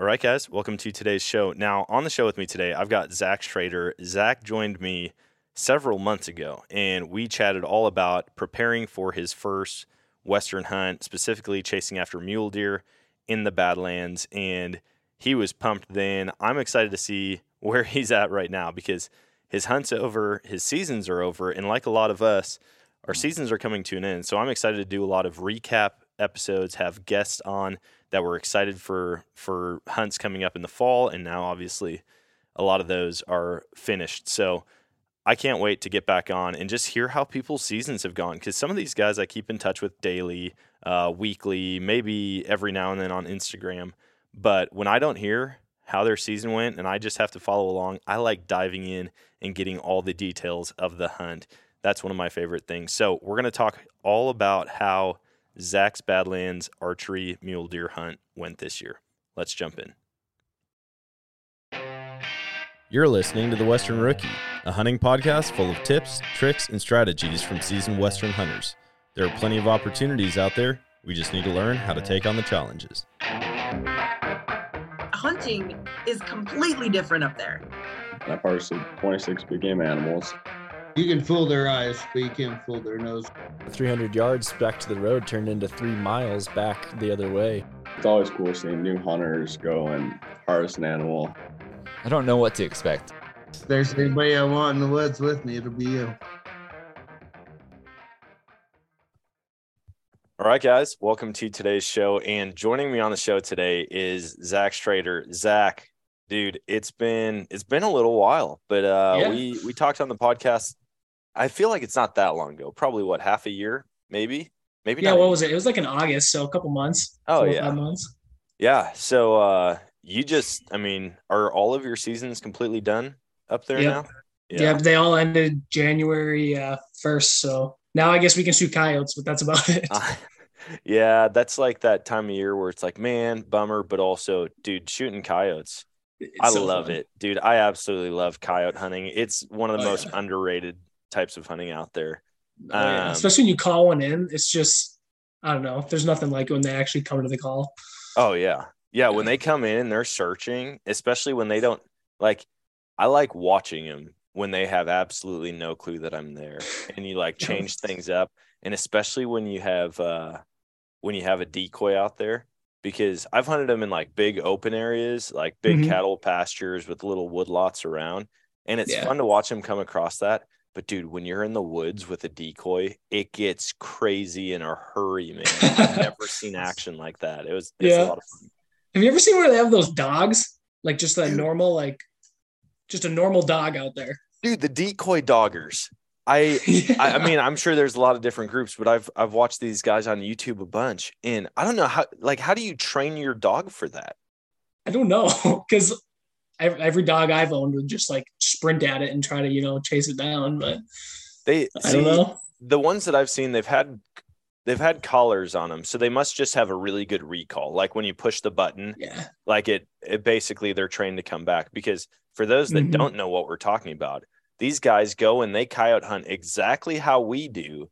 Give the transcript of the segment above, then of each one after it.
All right, guys, welcome to today's show. Now, on the show with me today, I've got Zach Schrader. Zach joined me several months ago, and we chatted all about preparing for his first Western hunt, specifically chasing after mule deer in the Badlands. And he was pumped then. I'm excited to see where he's at right now because his hunt's over, his seasons are over, and like a lot of us, our seasons are coming to an end. So I'm excited to do a lot of recap episodes, have guests on that we're excited for for hunts coming up in the fall, and now obviously a lot of those are finished. So I can't wait to get back on and just hear how people's seasons have gone because some of these guys I keep in touch with daily, uh, weekly, maybe every now and then on Instagram. But when I don't hear how their season went and I just have to follow along, I like diving in and getting all the details of the hunt. That's one of my favorite things. So, we're going to talk all about how Zach's Badlands archery mule deer hunt went this year. Let's jump in. You're listening to The Western Rookie, a hunting podcast full of tips, tricks, and strategies from seasoned Western hunters. There are plenty of opportunities out there. We just need to learn how to take on the challenges. Hunting is completely different up there. I harvested 26 big game animals. You can fool their eyes, but you can't fool their nose. 300 yards back to the road turned into three miles back the other way. It's always cool seeing new hunters go and harvest an animal. I don't know what to expect. If there's anybody I want in the woods with me, it'll be you. All right, guys, welcome to today's show. And joining me on the show today is Zach Schrader. Zach, dude, it's been it's been a little while, but uh, Yeah. we we talked on the podcast. I feel like it's not that long ago. Probably what half a year, maybe, maybe. Yeah, not what even. was it? It was like in August, so a couple months. Oh yeah. five months. Yeah. So uh, you just, I mean, are all of your seasons completely done up there Yep. now? Yeah. yeah, they all ended January uh, first. So now I guess we can shoot coyotes, but that's about it. Uh, yeah, that's like that time of year where it's like, man, bummer, but also, dude, shooting coyotes. I so love fun. it, dude. I absolutely love coyote hunting. It's one of the Oh, most yeah. underrated types of hunting out there. Oh, yeah. Um, Especially when you call one in, it's just I don't know. There's nothing like when they actually come to the call. Oh yeah. Yeah, when they come in and they're searching, especially when they don't like I like watching them when they have absolutely no clue that I'm there and you like change things up and especially when you have uh when you have a decoy out there because I've hunted them in like big open areas, like big Mhm. cattle pastures with little woodlots around and it's Yeah. fun to watch them come across that. But dude, when you're in the woods with a decoy, it gets crazy in a hurry, man. I've never seen action like that. It was it's a Yeah. lot of fun. Have you ever seen where they have those dogs? Like just a normal, like just a normal dog out there. dude the decoy doggers I, I i mean i'm sure there's a lot of different groups but i've i've watched these guys on youtube a bunch and i don't know how like how do you train your dog for that I don't know because every, every dog I've owned would just like sprint at it and try to you know chase it down. But they I don't know. the ones that i've seen they've had they've had collars on them so they must just have a really good recall like when you push the button Yeah. like it, it basically they're trained to come back because for those that Mhm. don't know what we're talking about these guys go and they coyote hunt exactly how we do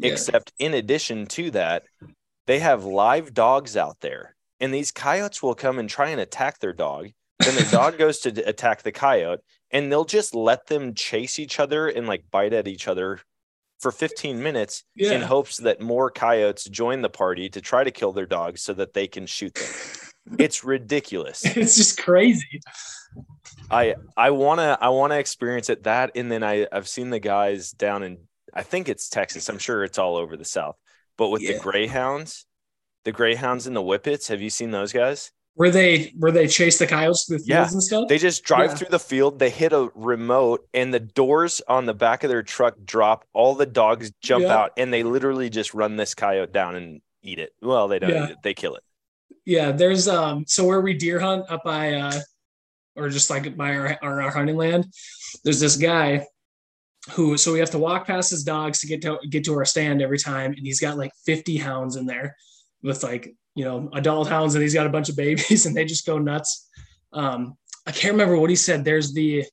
Yeah. except in addition to that they have live dogs out there and these coyotes will come and try and attack their dog then the dog goes to attack the coyote and they'll just let them chase each other and like bite at each other for 15 minutes in hopes that more coyotes join the party to try to kill their dogs so that they can shoot them It's ridiculous. it's just crazy. I I wanna I wanna experience it that, and then I I've seen the guys down in I think it's Texas. I'm sure it's all over the South, but with Yeah. the greyhounds, the greyhounds and the whippets. Have you seen those guys? Where they where they chase the coyotes through the Yeah. fields and stuff. They just drive Yeah. through the field, they hit a remote, and the doors on the back of their truck drop. All the dogs jump Yeah. out, and they literally just run this coyote down and eat it. Well, they don't eat it, they kill it. Yeah, there's um so where we deer hunt up by uh or just like by our, our, our hunting land, there's this guy who so we have to walk past his dogs to get to get to our stand every time, and he's got like 50 hounds in there with like you know adult hounds, and he's got a bunch of babies, and they just go nuts. Um, I can't remember what he said. There's the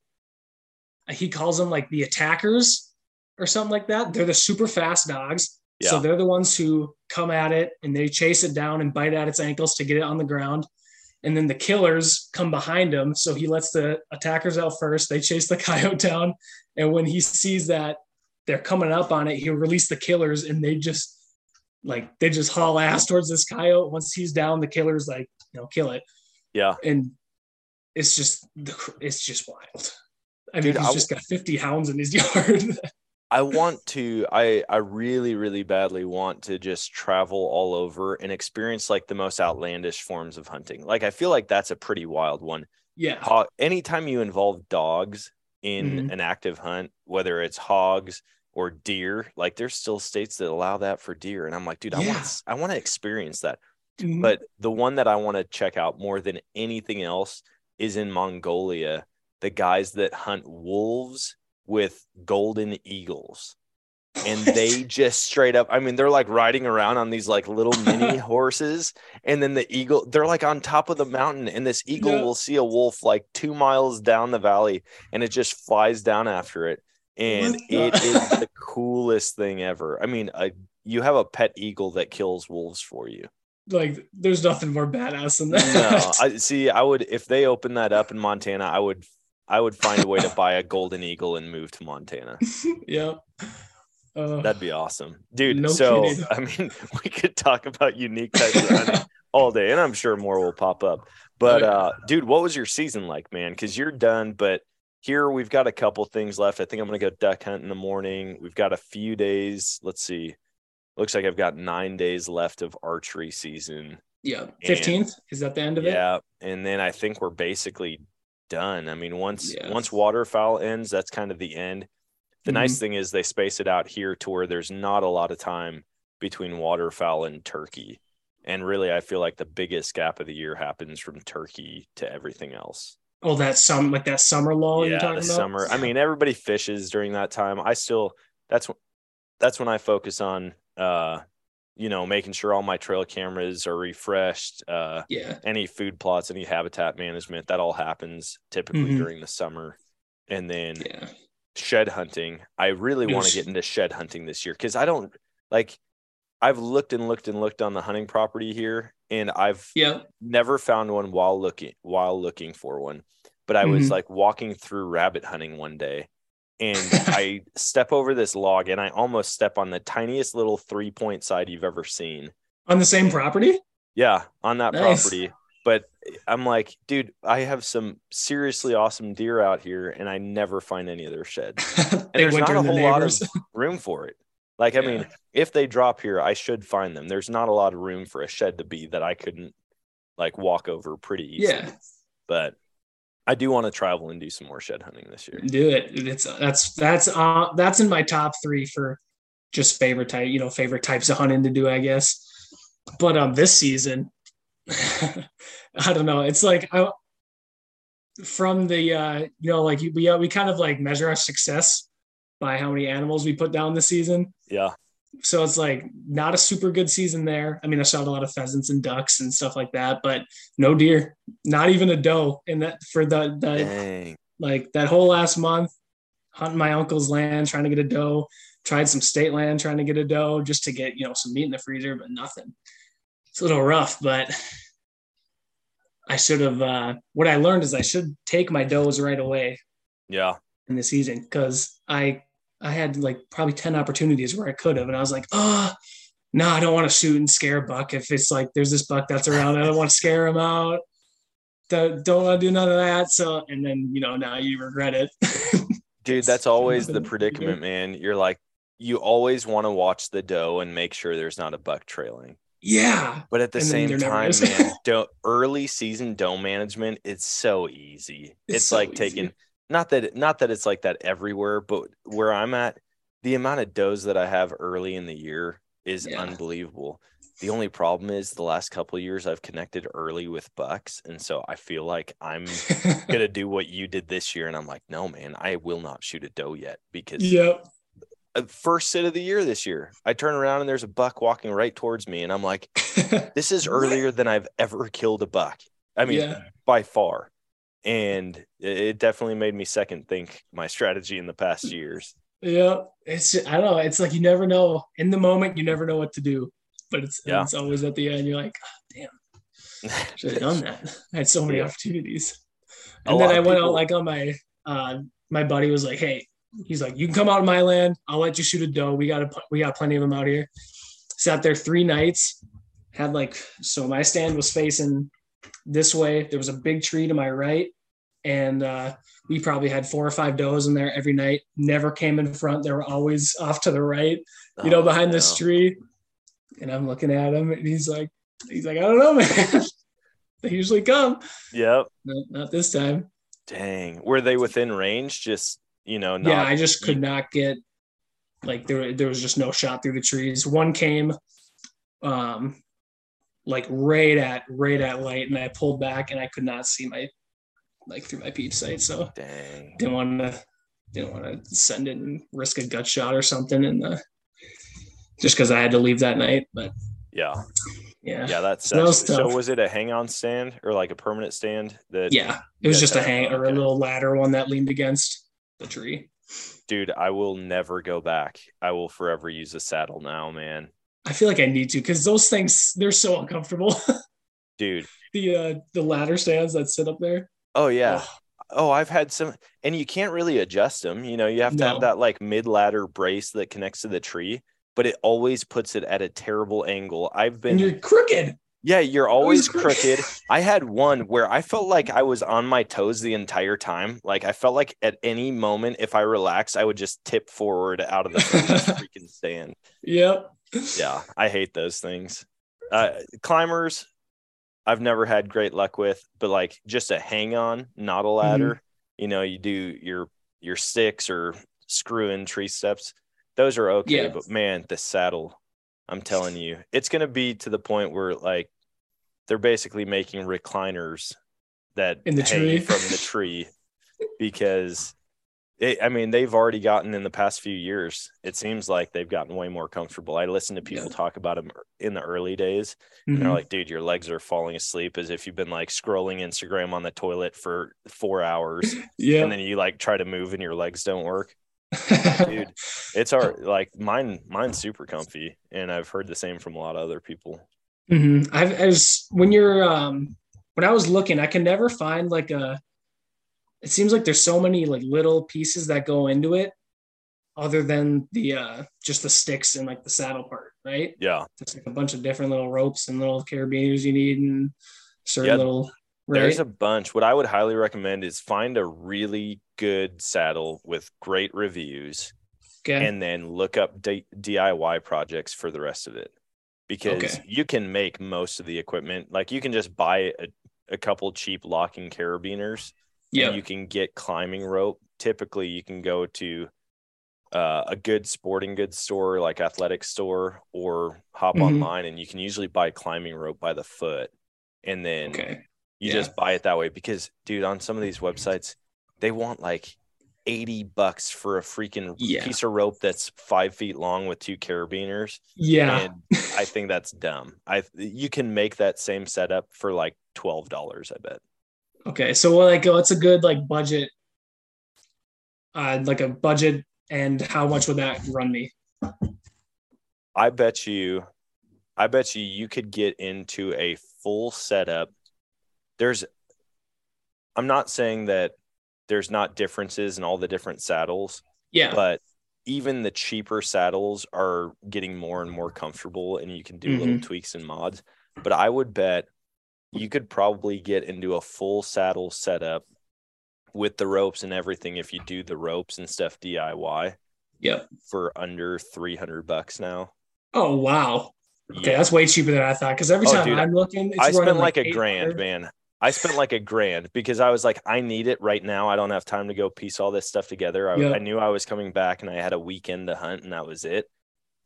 he calls them like the attackers or something like that. They're the super fast dogs. So they're the ones who come at it and they chase it down and bite at its ankles to get it on the ground. And then the killers come behind him. So he lets the attackers out first. They chase the coyote down. And when he sees that they're coming up on it, he'll release the killers and they just like they just haul ass towards this coyote. Once he's down, the killers like, you know, kill it. Yeah. And it's just it's just wild. I Dude, mean, he's I- just got 50 hounds in his yard. I want to I I really really badly want to just travel all over and experience like the most outlandish forms of hunting. Like I feel like that's a pretty wild one. yeah. Anytime you involve dogs in Mhm. an active hunt, whether it's hogs or deer, like there's still states that allow that for deer and I'm like, dude, I Yeah. want to I want to experience that. Mhm. But the one that I want to check out more than anything else is in Mongolia, the guys that hunt wolves with golden eagles. And they just straight up, I mean, they're like riding around on these like little mini horses. And then the eagle, they're like on top of the mountain. And this eagle Yeah. will see a wolf like two miles down the valley and it just flies down after it. And it is the coolest thing ever. I mean, I, you have a pet eagle that kills wolves for you. like there's nothing more badass than that. No, I see. I would if they open that up in Montana, I would I would find a way to buy a golden eagle and move to Montana. yeah. Uh, That'd be awesome, dude. No so kidding. I mean, we could talk about unique types of hunting all day, and I'm sure more will pop up. But uh, dude, what was your season like, man? Because you're done, but here we've got a couple things left. I think I'm gonna go duck hunt in the morning. We've got a few days. Let's see. Looks like I've got nine days left of archery season. yeah. Fifteenth is that the end of it? Yeah, and then I think we're basically done. I mean, once Yeah. once waterfowl ends, that's kind of the end. The Mm-hmm. nice thing is they space it out here to where there's not a lot of time between waterfowl and turkey. And really, I feel like the biggest gap of the year happens from turkey to everything else. Oh, that some like that summer lull you're yeah, talking the about. summer. I mean, everybody fishes during that time. I still that's when that's when I focus on uh you know making sure all my trail cameras are refreshed uh yeah. any food plots, any habitat management, that all happens typically Mhm. during the summer. And then Yeah. shed hunting. I really want to get into shed hunting this year because I don't like I've looked and looked and looked on the hunting property here and I've Yeah. never found one while looking while looking for one. But I was Mhm. like walking through rabbit hunting one day and I step over this log and I almost step on the tiniest little three point side you've ever seen. On the same property? Yeah, on that Nice. property. But I'm like, dude, I have some seriously awesome deer out here, and I never find any of their sheds. There's not a the whole lot of room for it. Like, I mean, if they drop here, I should find them. There's not a lot of room for a shed to be that I couldn't like walk over pretty easily. Yeah. But I do want to travel and do some more shed hunting this year. Do it. It's that's that's uh that's in my top three for just favorite type, you know, favorite types of hunting to do, I guess. But um this season, I don't know. It's like I from the uh you know like we uh, we kind of like measure our success by how many animals we put down this season. Yeah. So it's like not a super good season there. I mean, I shot a lot of pheasants and ducks and stuff like that, but no deer, not even a doe. And that for the the Dang. like that whole last month hunting my uncle's land trying to get a doe tried some state land trying to get a doe just to get you know some meat in the freezer but nothing it's a little rough but i should have uh what i learned is i should take my does right away Yeah. in the season because i i had like probably 10 opportunities where i could have and i was like oh no, I don't want to shoot and scare a buck. If it's like there's this buck that's around, I don't want to scare him out. Don't, don't want to do none of that. So, and then you know now you regret it. Dude, that's always the predicament, man. You're like, you always want to watch the doe and make sure there's not a buck trailing. Yeah. But at the And same time, man, early season doe management, it's so easy. It's, It's so like easy. taking not that not that it's like that everywhere, but where I'm at, the amount of does that I have early in the year is Yeah. unbelievable. The only problem is the last couple of years I've connected early with bucks, and so I feel like I'm gonna do what you did this year, and I'm like, no, man, I will not shoot a doe yet because yep. uh, first sit of the year this year, I turn around and there's a buck walking right towards me, and I'm like, this is earlier than I've ever killed a buck. I mean, Yeah. by far. And it- it definitely made me second think my strategy in the past years. Yeah, it's I don't know. It's like you never know in the moment. You never know what to do, but it's Yeah. it's always at the end. You're like, oh, damn, should have done that. I had so many Yeah. opportunities. And then I went people- out like on my uh my buddy was like, hey, he's like, you can come out of my land. I'll let you shoot a doe. We got a, we got plenty of them out here. Sat there three nights. Had like so my stand was facing this way. There was a big tree to my right, and uh, we probably had four or five does in there every night. Never came in front. They were always off to the right, you know, Oh, behind this tree. And I'm looking at him, and he's like, he's like, I don't know, man. they usually come. Yep. No, not this time. Dang. Were they within range? Just, you know, not yeah, I just could not get like there. There was just no shot through the trees. One came, um, like right at right at light, and I pulled back, and I could not see my like through my peep sight. So dang. didn't want to didn't want to send it and risk a gut shot or something, and uh, just because I had to leave that night. But Yeah. yeah, Yeah, that's That was so was it a hang on stand or like a permanent stand that yeah, it was just a hang or a little ladder one that leaned against the tree. dude, I will never go back. I will forever use a saddle now, man. I feel like I need to because those things they're so uncomfortable. Dude. the uh the ladder stands that sit up there. Oh yeah. Ugh. Oh, I've had some and you can't really adjust them. You know, you have to No. have that like mid ladder brace that connects to the tree, but it always puts it at a terrible angle. I've and been you're crooked. Yeah, you're always Always crooked. crooked. I had one where I felt like I was on my toes the entire time. Like I felt like at any moment, if I relaxed, I would just tip forward out of the freaking stand. Yep. Yeah, I hate those things. Uh, climbers, I've never had great luck with, but like just a hang on, not a ladder. Mm-hmm. You know, you do your your sticks or screw in tree steps. Those are okay, Yeah. but man, the saddle, I'm telling you, it's gonna be to the point where like they're basically making recliners that In the hang tree. from the tree because it, I mean, they've already gotten in the past few years. It seems like they've gotten way more comfortable. I listen to people Yeah. talk about them in the early days, and they're Mhm. like, "Dude, your legs are falling asleep as if you've been like scrolling Instagram on the toilet for four hours, yeah. and then you like try to move and your legs don't work." Dude, it's our like mine. Mine's super comfy, and I've heard the same from a lot of other people. hmm I've as when you're um when I was looking, I can never find like a. It seems like there's so many like little pieces that go into it, other than the uh just the sticks and like the saddle part, right? Yeah, There's like a bunch of different little ropes and little carabiners you need and certain Yeah, little right. There's a bunch. What I would highly recommend is find a really good saddle with great reviews okay. and then look up D- DIY projects for the rest of it because Okay. you can make most of the equipment. Like you can just buy a, a couple cheap locking carabiners yeah. and you can get climbing rope. Typically, you can go to uh, a good sporting goods store like athletic store or hop Mhm. online and you can usually buy climbing rope by the foot and then Okay. you Yeah. just buy it that way because dude on some of these websites they want like 80 bucks for a freaking Yeah. piece of rope that's five feet long with two carabiners Yeah. and i think that's dumb i you can make that same setup for like $12 i bet Okay, so well, like, what's a good like budget? Uh, like a budget, and how much would that run me? i bet you i bet you you could get into a full setup there's i'm not saying that there's not differences in all the different saddles Yeah, but even the cheaper saddles are getting more and more comfortable and you can do little Mhm. tweaks and mods. But I would bet you could probably get into a full saddle setup with the ropes and everything if you do the ropes and stuff DIY Yep. for under 300 bucks now. Oh wow. Okay, Yeah. that's way cheaper than I thought. Because every Oh, time dude, I'm looking, it's I spent running like a grand, man. I spent like a grand because I was like, I need it right now. I don't have time to go piece all this stuff together. I, Yeah. I knew I was coming back and I had a weekend to hunt and that was it.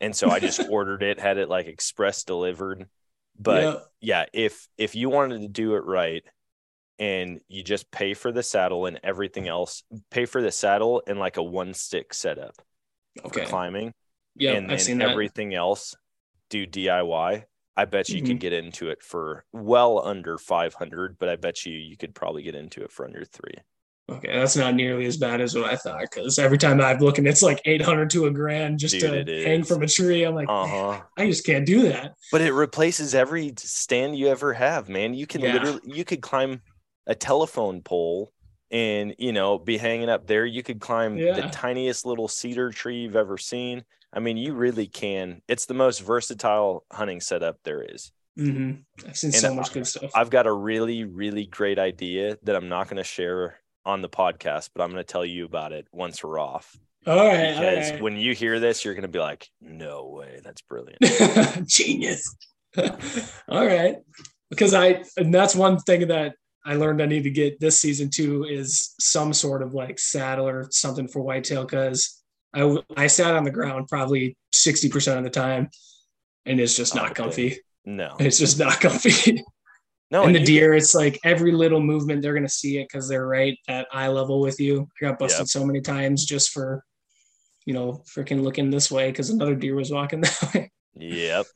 And so I just ordered it, had it like express delivered. But Yep. yeah, if if you wanted to do it right and you just pay for the saddle and everything else, pay for the saddle and like a one stick setup Okay. for climbing Yeah, and I've then seen that. everything else do DIY. I bet you Mhm. could get into it for well under 500, but I bet you you could probably get into it for under three. Okay, that's not nearly as bad as what I thought. Because every time I'm looking, it's like 800 to a grand just Dude, to hang from a tree. I'm like, Uh huh. I just can't do that. But it replaces every stand you ever have, man. You can Yeah. literally you could climb a telephone pole and you know be hanging up there. You could climb the tiniest little cedar tree you've ever seen. I mean, you really can. It's the most versatile hunting setup there is. hmm I've seen And so I- much good stuff. I've got a really, really great idea that I'm not going to share on the podcast, but I'm going to tell you about it once we're off. all right, Because right. when you hear this, you're going to be like, no way, that's brilliant. genius. all right, because I and that's one thing that I learned I need to get this season too is some sort of like saddle or something for whitetail because I I sat on the ground probably sixty percent of the time, and it's just not Okay. comfy. No, It's just not comfy. no, and the deer, it's like every little movement they're gonna see it because they're right at eye level with you. I got busted Yep. so many times just for, you know, freaking looking this way because another deer was walking that way. Yep,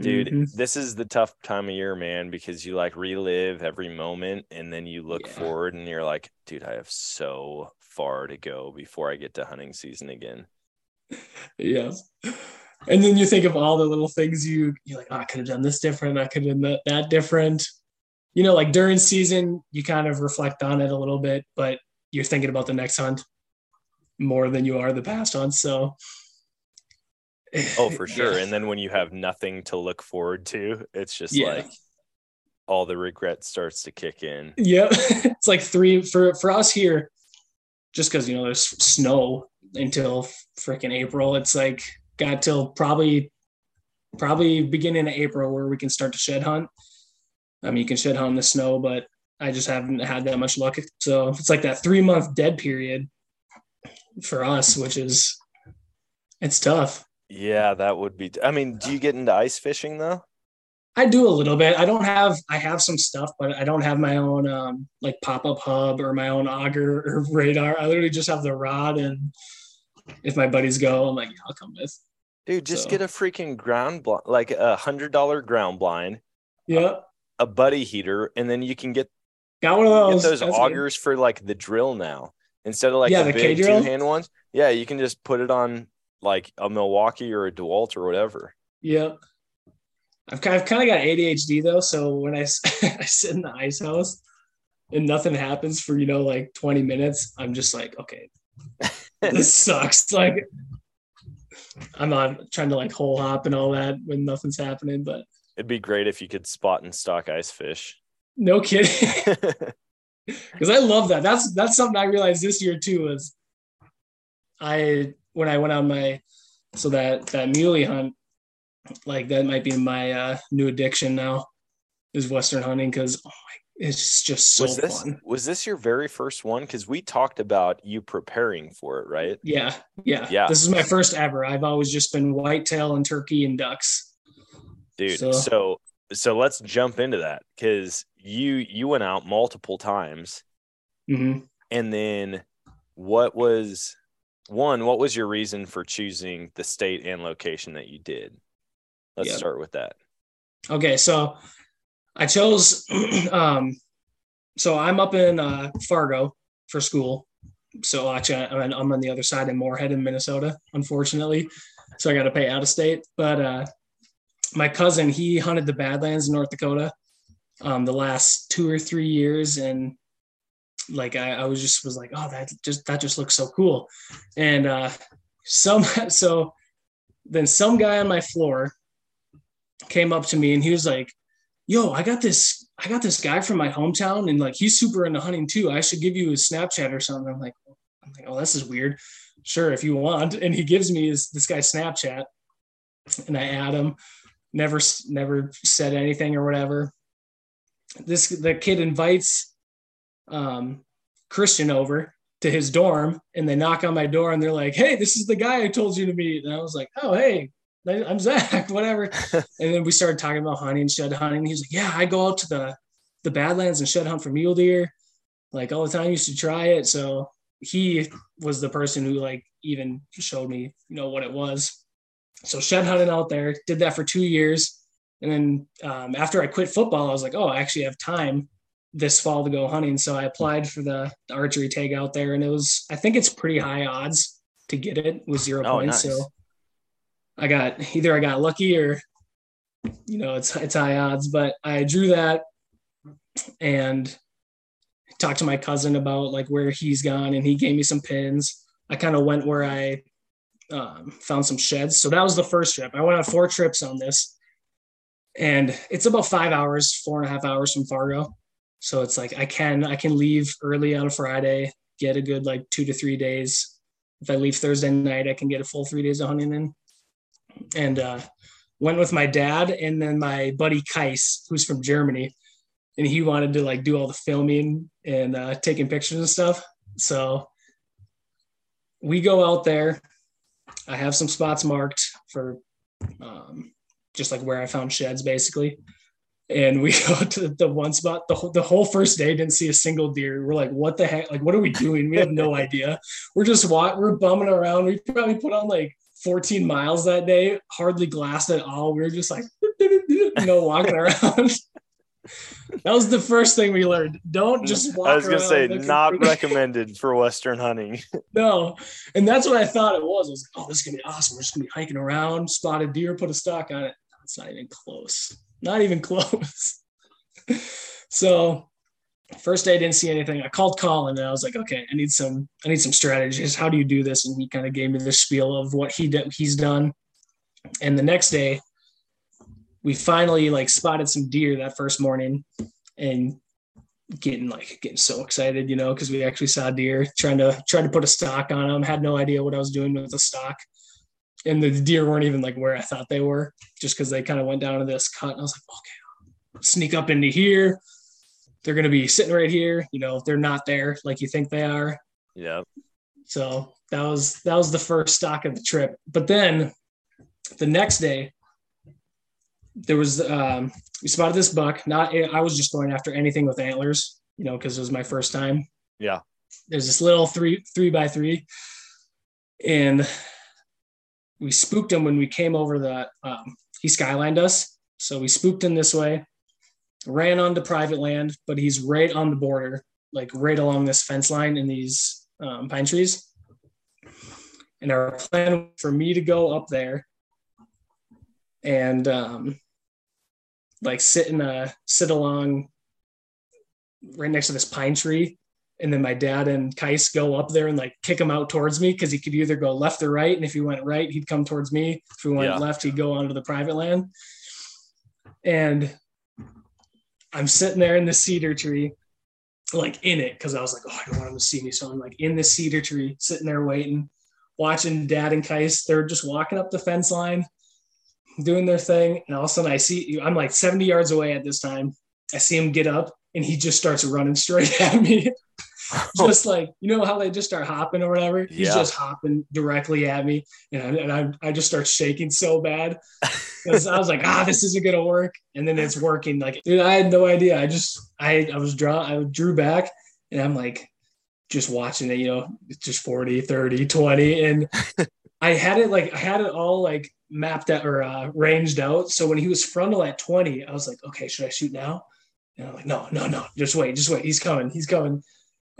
dude, Mhm. this is the tough time of year, man, because you like relive every moment and then you look Yeah. forward and you're like, dude, I have so far to go before I get to hunting season again. Yeah. And then you think of all the little things you you're like, oh, I could have done this different. I could have done that, that different. You know, like during season, you kind of reflect on it a little bit, but you're thinking about the next hunt more than you are the past hunt. So Oh, for sure. Yeah. And then when you have nothing to look forward to, it's just Yeah. like all the regret starts to kick in. Yep. it's like three for for us here, just because you know there's snow until freaking April. It's like got till probably probably beginning of April where we can start to shed hunt. I mean, you can shed hunt in the snow, but I just haven't had that much luck. So it's like that three month dead period for us, which is it's tough. Yeah, that would be. I mean, do you get into ice fishing though? I do a little bit. I don't have I have some stuff, but I don't have my own um like pop-up hub or my own auger or radar. I literally just have the rod and if my buddies go, I'm like, yeah, I'll come with. Dude, just So- get a freaking ground blind, like a hundred dollar ground blind, Yeah. a buddy heater, and then you can get Got one of those. those That's good. augers for like the drill now instead of like Yeah, the, the big two hand ones. Yeah, you can just put it on like a Milwaukee or a Dewalt or whatever. Yep. I've kind, I've kind of got ADHD though, so when I, I sit in the ice house and nothing happens for you know like 20 minutes, I'm just like, okay, this sucks. Like I'm not trying to like hole hop and all that when nothing's happening, but It'd be great if you could spot and stalk ice fish. no kidding. because I love that. That's that's something I realized this year too. Was I when I went on my so that that muley hunt, like that might be my uh, new addiction now, is western hunting because oh my, it's just so was this fun. was this your very first one? Because we talked about you preparing for it, right? Yeah, yeah, Yeah. This is my first ever. I've always just been whitetail and turkey and ducks. dude So- so so, let's jump into that because you you went out multiple times hmm and then what was one what was your reason for choosing the state and location that you did let's Yeah. start with that Okay, so I chose. um, so I'm up in uh, Fargo for school. So actually, I'm on the other side in Moorhead in Minnesota, unfortunately. So I got to pay out of state. But uh, my cousin, he hunted the Badlands in North Dakota um, the last two or three years, and like I, I was just was like, oh, that just that just looks so cool. And uh some so then some guy on my floor came up to me and he was like, yo, I got this, I got this guy from my hometown and like he's super into hunting too. I should give you his Snapchat or something. I'm like, I'm like, oh, this is weird. Sure, if you want. And he gives me his this guy's Snapchat and I add him. Never never said anything or whatever. This the kid invites um Christian over to his dorm and they knock on my door and they're like, Hey, this is the guy I told you to meet. And I was like, Oh, hey, I'm Zach, whatever. and then we started talking about hunting, and shed hunting. He's like, Yeah, I go out to the the Badlands and shed hunt for mule deer like all the time. Used to try it. So he was the person who like even showed me, you know, what it was. So shed hunting out there, did that for two years. And then um, after I quit football, I was like, oh, I actually have time this fall to go hunting. So I applied for the, the archery tag out there, and it was I think it's pretty high odds to get it with zero oh, points. Nice. So I got either I got lucky or you know it's it's high odds, but I drew that and talked to my cousin about like where he's gone, and he gave me some pins. I kind of went where I um, found some sheds. So that was the first trip. I went on four trips on this, and it's about five hours, four and a half hours from Fargo. So it's like I can I can leave early on a Friday, get a good like two to three days. If I leave Thursday night, I can get a full three days of hunting in. And uh, went with my dad and then my buddy Kais, who's from Germany, and he wanted to like do all the filming and uh, taking pictures and stuff. So we go out there. I have some spots marked for um, just like where I found sheds, basically. And we go to the one spot the whole, the whole first day didn't see a single deer. We're like what the heck? Like what are we doing? We have no idea. We're just wa- we're bumming around. We probably put on like 14 miles that day hardly glassed at all. We were just like you know walking around. That was the first thing we learned. Don't just walk i was gonna say not recommended for western hunting. No. And that's what i thought it was i was like oh this is gonna be awesome. We're just gonna be hiking around spotted deer put a stalk on it. It's not even close. Not even close. so first day I didn't see anything. I called Colin and I was like, okay, I need some, I need some strategies. How do you do this? And he kind of gave me the spiel of what he did, he's done. And the next day, we finally like spotted some deer that first morning, and getting like getting so excited, you know, because we actually saw deer. Trying to trying to put a stalk on them. Had no idea what I was doing with the stalk and the deer weren't even like where I thought they were, just because they kind of went down to this cut. And I was like, okay, sneak up into here. They're going to be sitting right here. You know, they're not there like you think they are. Yeah. So that was that was the first stalk of the trip. But then the next day, there was um, we spotted this buck. Not I was just going after anything with antlers, you know, because it was my first time. Yeah. There's this little three three by three, and we spooked him when we came over the um, he skylined us so we spooked him this way ran onto private land but he's right on the border like right along this fence line in these um, pine trees and our plan for me to go up there and um, like sit in a sit along right next to this pine tree and then my dad and Kais go up there and like kick him out towards me because he could either go left or right. And if he went right, he'd come towards me. If he went yeah. left, he'd go onto the private land. And I'm sitting there in the cedar tree, like in it, because I was like, oh, I don't want him to see me. So I'm like in the cedar tree, sitting there waiting, watching dad and Kais. They're just walking up the fence line, doing their thing. And all of a sudden I see I'm like 70 yards away at this time. I see him get up and he just starts running straight at me. just like you know how they just start hopping or whatever. He's yeah. just hopping directly at me, and, I, and I, I just start shaking so bad because I was like, ah, this isn't gonna work, and then it's working. Like, dude, I had no idea. I just I I was draw I drew back, and I'm like just watching it. You know, it's just 40, 30, 20, and I had it like I had it all like mapped out or uh, ranged out. So when he was frontal at 20, I was like, okay, should I shoot now? And I'm like, no, no, no, just wait, just wait. He's coming, he's coming.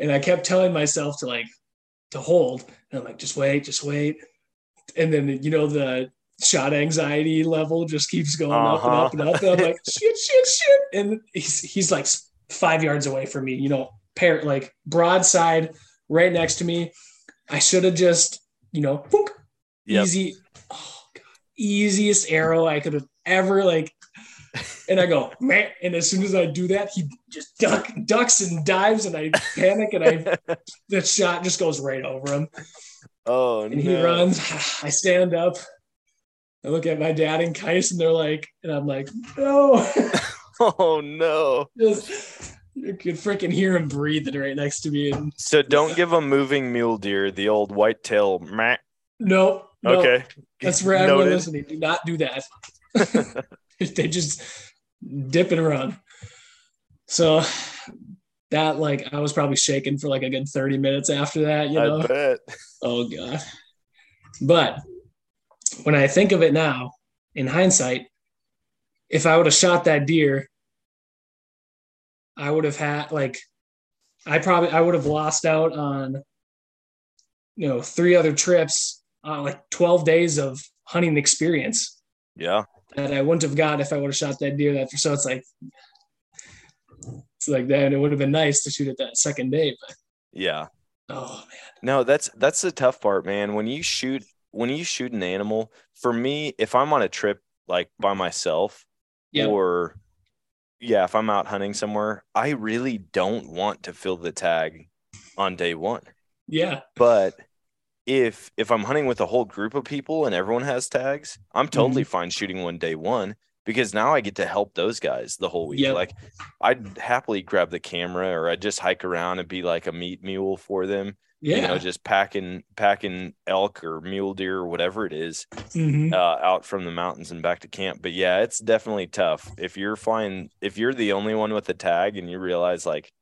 And I kept telling myself to like to hold. And I'm like, just wait, just wait. And then you know the shot anxiety level just keeps going uh-huh. up and up and up. And I'm like, shit, shit, shit. And he's he's like five yards away from me, you know, pair like broadside right next to me. I should have just, you know, boop, Yep. easy, oh, God, easiest arrow I could have ever like. And I go, man. And as soon as I do that, he just duck, ducks and dives, and I panic, and I the shot just goes right over him. Oh no. And no. he runs. I stand up. I look at my dad and Kais, and they're like, and I'm like, no. Oh no. Just, you could freaking hear him breathing right next to me. And So don't give a moving mule deer the old white tail. Meh. no, no, Okay. That's for everyone Noted. listening. Do not do that. they just dip and run. So that like I was probably shaking for like a good 30 minutes after that, you know. I bet. Oh god. But when I think of it now, in hindsight, if I would have shot that deer, I would have had like I probably I would have lost out on you know three other trips on like 12 days of hunting experience Yeah. That I wouldn't have got if I would have shot that deer that so it's like it's like that it would have been nice to shoot it that second day but Yeah. oh man No, that's that's the tough part, man. When you shoot when you shoot an animal, for me, if I'm on a trip like by myself yeah or yeah, if I'm out hunting somewhere, I really don't want to fill the tag on day one. yeah But if if I'm hunting with a whole group of people and everyone has tags, I'm totally fine shooting one day one because now I get to help those guys the whole week. Yep. Like I'd happily grab the camera or I'd just hike around and be like a meat mule for them. yeah You know, just packing packing elk or mule deer or whatever it is Mhm. uh, out from the mountains and back to camp. But yeah, it's definitely tough if you're flying. If you're the only one with a tag and you realize like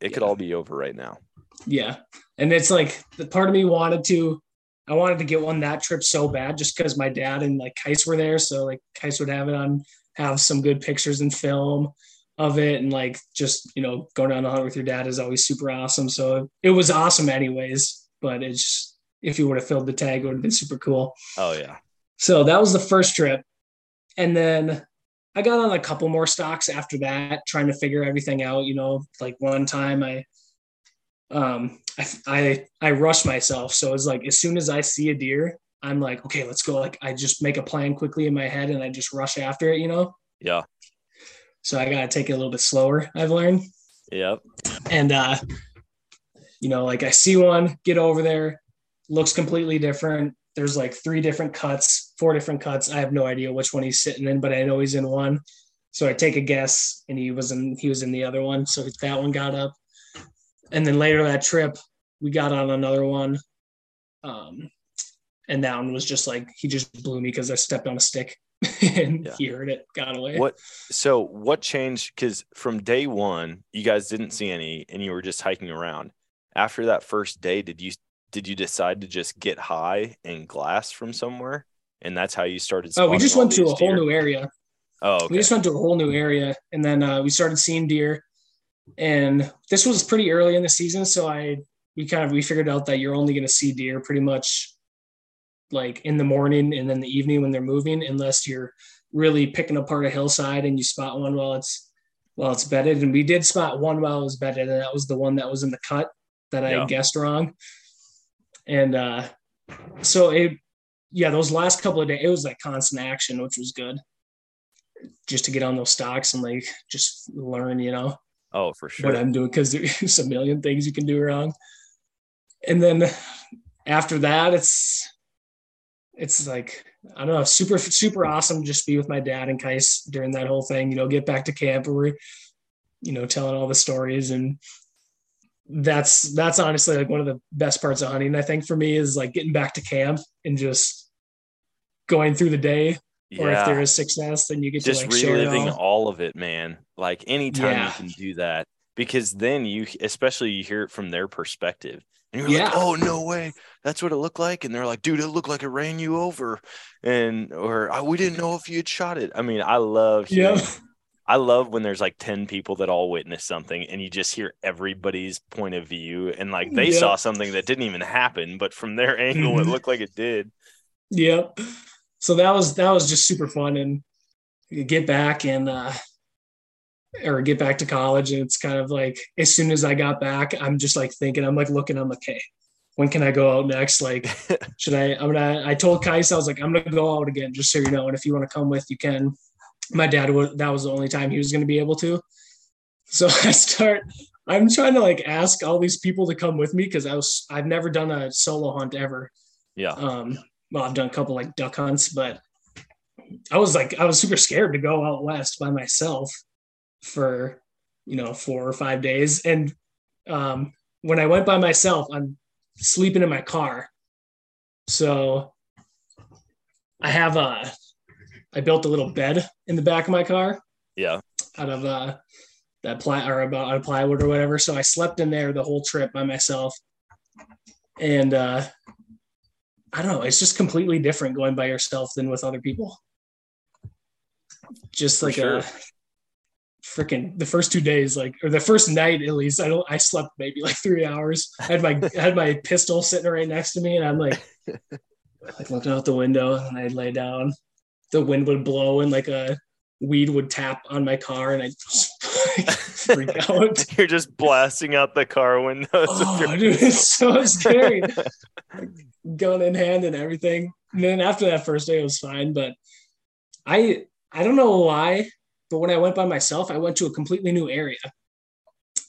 it could all be over right now. Yeah. And it's like the part of me wanted to, I wanted to get one that trip so bad just because my dad and like Kais were there. So like Kais would have it on, have some good pictures and film of it. And like just, you know, going down the hunt with your dad is always super awesome. So it was awesome anyways, but it's just, if you would have filled the tag, it would have been super cool. Oh yeah, So that was the first trip. And then I got on a couple more stalks after that, trying to figure everything out. You know, like one time I, um, I, I, I rushed myself. So it's like, as soon as I see a deer, I'm like, okay, let's go. Like, I just make a plan quickly in my head and I just rush after it, you know? yeah, So I got to take it a little bit slower, I've learned. yep, And, uh, you know, like I see one, get over there, looks completely different. There's like three different cuts, four different cuts. I have no idea which one he's sitting in, but I know he's in one. So I take a guess, and he was in he was in the other one. So that one got up, and then later that trip, we got on another one, um, and that one was just like he just blew me because I stepped on a stick, and Yeah. he heard it, got away. What so what changed? Because from day one, you guys didn't see any, and you were just hiking around. After that first day, did you did you decide to just get high and glass from somewhere, and that's how you started? Oh, we just went to a these whole new area. Oh, okay. We just went to a whole new area, and then uh, we started seeing deer. And this was pretty early in the season, so I we kind of we figured out that you're only going to see deer pretty much like in the morning and then the evening when they're moving, unless you're really picking apart a hillside and you spot one while it's while it's bedded. And we did spot one while it was bedded, and that was the one that was in the cut that I Yeah. guessed wrong. And uh, so it, yeah, those last couple of days, it was like constant action, which was good just to get on those stalks and like just learn, you know, oh, for sure. what I'm doing because there's a million things you can do wrong. And then after that, it's it's like I don't know, super super awesome to just be with my dad and Kais during that whole thing. You know, get back to camp where we're you know telling all the stories and that's that's honestly like one of the best parts of hunting. I think for me is like getting back to camp and just going through the day or if there is success, then you get just to like reliving all. all of it, man. Like anytime Yeah. you can do that, because then you, especially you hear it from their perspective, and you're Yeah. like, "Oh no way, that's what it looked like," and they're like, "Dude, it looked like it ran you over," and or "Oh, we didn't know if you had shot it. I mean, I love, hearing, Yeah. I love when there's like ten people that all witness something, and you just hear everybody's point of view, and like they Yeah. saw something that didn't even happen, but from their angle, it looked like it did. Yep. So that was that was just super fun and get back and uh or get back to college. And it's kind of like as soon as I got back, I'm just like thinking, I'm like looking, I'm like, hey, when can I go out next? Like, should I? I'm gonna. I told Kais, I was like, I'm gonna go out again, just so you know. And if you want to come with, you can. My dad would. That was the only time he was gonna be able to. So I start. I'm trying to like ask all these people to come with me because I was. I've never done a solo hunt ever. Yeah. Um. Well, I've done a couple like duck hunts, but I was like, I was super scared to go out west by myself for, you know, four or five days. And um, when I went by myself, I'm sleeping in my car. So I have a, I built a little bed in the back of my car. Yeah. Out of uh, that ply or about out of plywood or whatever. So I slept in there the whole trip by myself. And uh, I don't know, it's just completely different going by yourself than with other people. Just like sure. a freaking the first two days, like or the first night at least, I don't I slept maybe like three hours. I had my I had my pistol sitting right next to me, and I'm like like looking out the window, and I'd lay down. The wind would blow, and like a weed would tap on my car, and I freak out. You're just blasting out the car windows. Oh, dude, it's so scary. Gun in hand and everything. And then after that first day, it was fine. But I I don't know why, but when I went by myself, I went to a completely new area,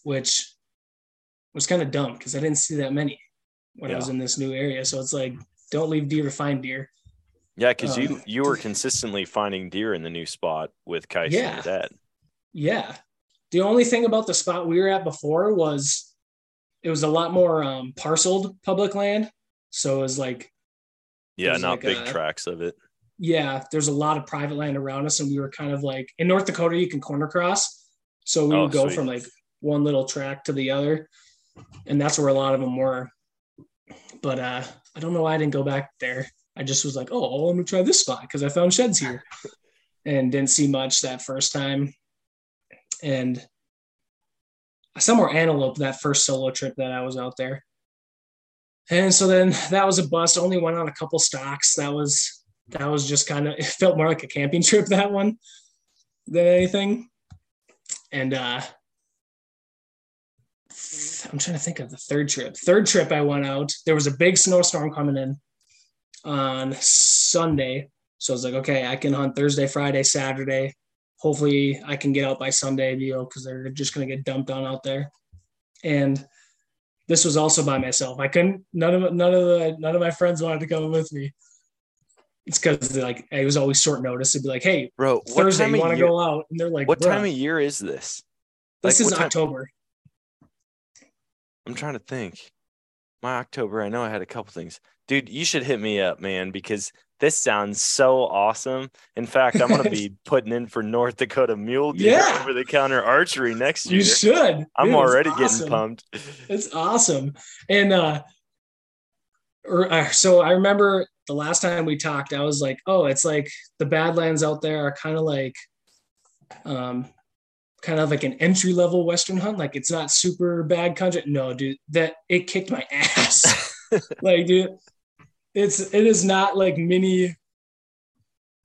which was kind of dumb because I didn't see that many when I was in this new area. So it's like, don't leave deer to find deer. Yeah, because you Um, you were consistently finding deer in the new spot with Kais Yeah. and your dad. Yeah. The only thing about the spot we were at before was it was a lot more um, parceled public land. So it was like, Yeah, There's not like big a- tracks of it. yeah, there's a lot of private land around us. And we were kind of like in North Dakota, you can corner cross. So we Oh, would go sweet. from like one little track to the other. And that's where a lot of them were. But uh, I don't know why I didn't go back there. I just was like, oh, let me try this spot because I found sheds here and didn't see much that first time. And more antelope that first solo trip that I was out there. And so then that was a bust. Only went on a couple stalks. That was that was just kind of it felt more like a camping trip that one than anything. And uh I'm trying to think of the third trip. Third trip I went out. There was a big snowstorm coming in on Sunday. So I was like, okay, I can hunt Thursday, Friday, Saturday. Hopefully I can get out by Sunday, you know, because they're just gonna get dumped on out there. And this was also by myself. I couldn't none of none of the none of my friends wanted to come with me. It's because like I was always short notice. It'd be like, hey, Bro, Thursday, you want to go out? And they're like, what "Bruh, time of year is this? this like, is what time- October. I'm trying to think. My October, I know I had a couple things. Dude, you should hit me up, man, because this sounds so awesome. In fact, I'm gonna be putting in for North Dakota mule deer Yeah. over the counter archery next year. You should. I'm Dude, already awesome. getting pumped. It's awesome. And uh, uh, so I remember the last time we talked, I was like, oh, it's like the Badlands out there are kind of like, um, kind of like an entry level Western hunt. Like it's not super bad country. No, dude, that it kicked my ass. like, dude, it's it is not like mini.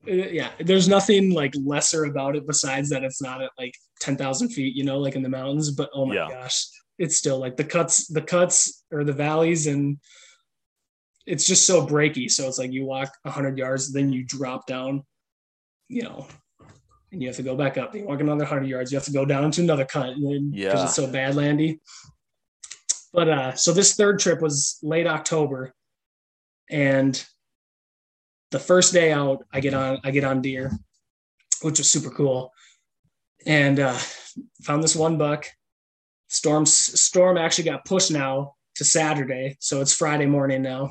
uh, Yeah, there's nothing like lesser about it besides that it's not at like ten thousand feet, you know, like in the mountains. But oh my Yeah. gosh, it's still like the cuts, the cuts or the valleys, and it's just so breaky. So it's like you walk hundred yards, then you drop down, you know, and you have to go back up. You walk another hundred yards, you have to go down to another cut, and then because it's so bad landy. But uh, so this third trip was late October, and the first day out, I get on I get on deer, which was super cool, and uh, found this one buck. Storm storm actually got pushed now to Saturday, so it's Friday morning now,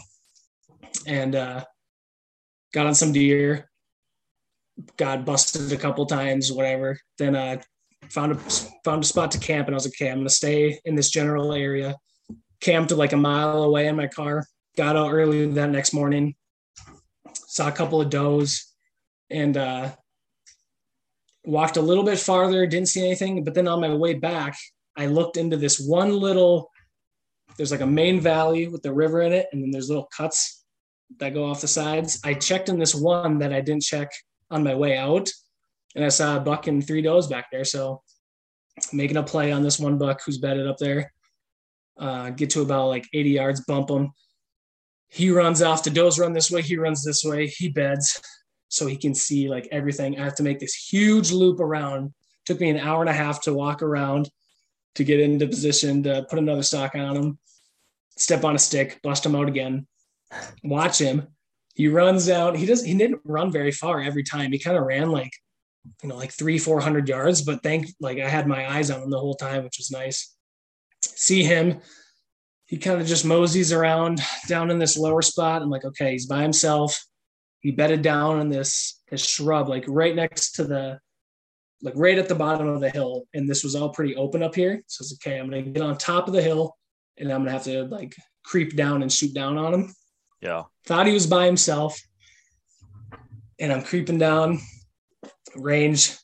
and uh, got on some deer. Got busted a couple times, whatever. Then uh, found a found a spot to camp, and I was like, okay, I'm gonna stay in this general area. Camped like a mile away in my car. Got out early that next morning. Saw a couple of does, and uh, walked a little bit farther. Didn't see anything, but then on my way back, I looked into this one little. There's like a main valley with the river in it, and then there's little cuts that go off the sides. I checked in this one that I didn't check on my way out, and I saw a buck and three does back there. So making a play on this one buck who's bedded up there. Uh, get to about like 80 yards, bump him. He runs off. The does run this way. He runs this way. He beds so he can see like everything. I have to make this huge loop around. Took me an hour and a half to walk around to get into position to put another stalk on him. Step on a stick, bust him out again. Watch him. He runs out. He doesn't He didn't run very far every time. He kind of ran like you know, like three, 400 yards, but thank, like I had my eyes on him the whole time, which was nice. See him. He kind of just moseys around down in this lower spot. I'm like, okay, he's by himself. He bedded down in this, this shrub, like right next to the, like right at the bottom of the hill. And this was all pretty open up here. So it's okay. I'm going to get on top of the hill and I'm going to have to like creep down and shoot down on him. Yeah. Thought he was by himself. And I'm creeping down range.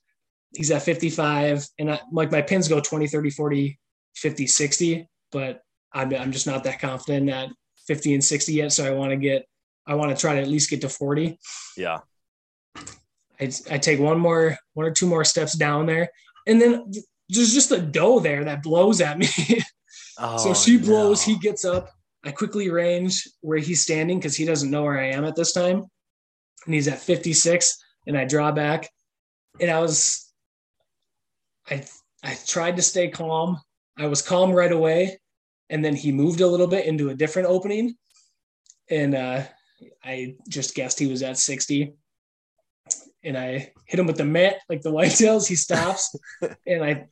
He's at 55, and I, like my pins go 20, 30, 40, 50, 60, but I'm, I'm just not that confident at 50 and 60 yet. So I want to get, I want to try to at least get to 40. Yeah. I, I take one more, one or two more steps down there. And then there's just a doe there that blows at me. Oh, so she blows, no. he gets up. I quickly range where he's standing because he doesn't know where I am at this time. And he's at 56, and I draw back and I was I I tried to stay calm. I was calm right away. And then he moved a little bit into a different opening. And uh, I just guessed he was at 60. And I hit him with the mat like the whitetails. He stops. and I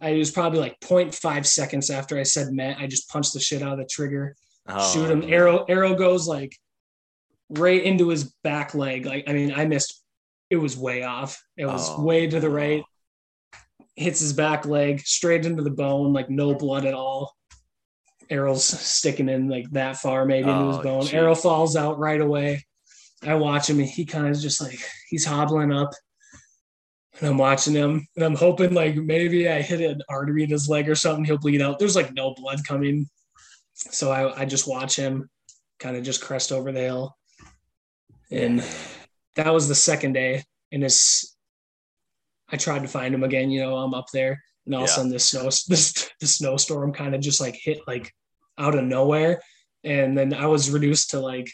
I was probably like 0.5 seconds after I said mat. I just punched the shit out of the trigger. Oh, shoot him. Arrow, arrow goes like right into his back leg. Like, I mean, I missed it was way off. It was Oh, way to the right. Hits his back leg straight into the bone, like no blood at all. Arrow's sticking in like that far, maybe into Oh, his bone. geez. Arrow falls out right away. I watch him and he kind of just like he's hobbling up. And I'm watching him and I'm hoping like maybe I hit an artery in his leg or something. He'll bleed out. There's like no blood coming. So I, I just watch him kind of just crest over the hill. And that was the second day. And it's, I tried to find him again. You know, I'm up there, and all of a sudden this snow, this the snowstorm kind of just like hit like out of nowhere, and then I was reduced to like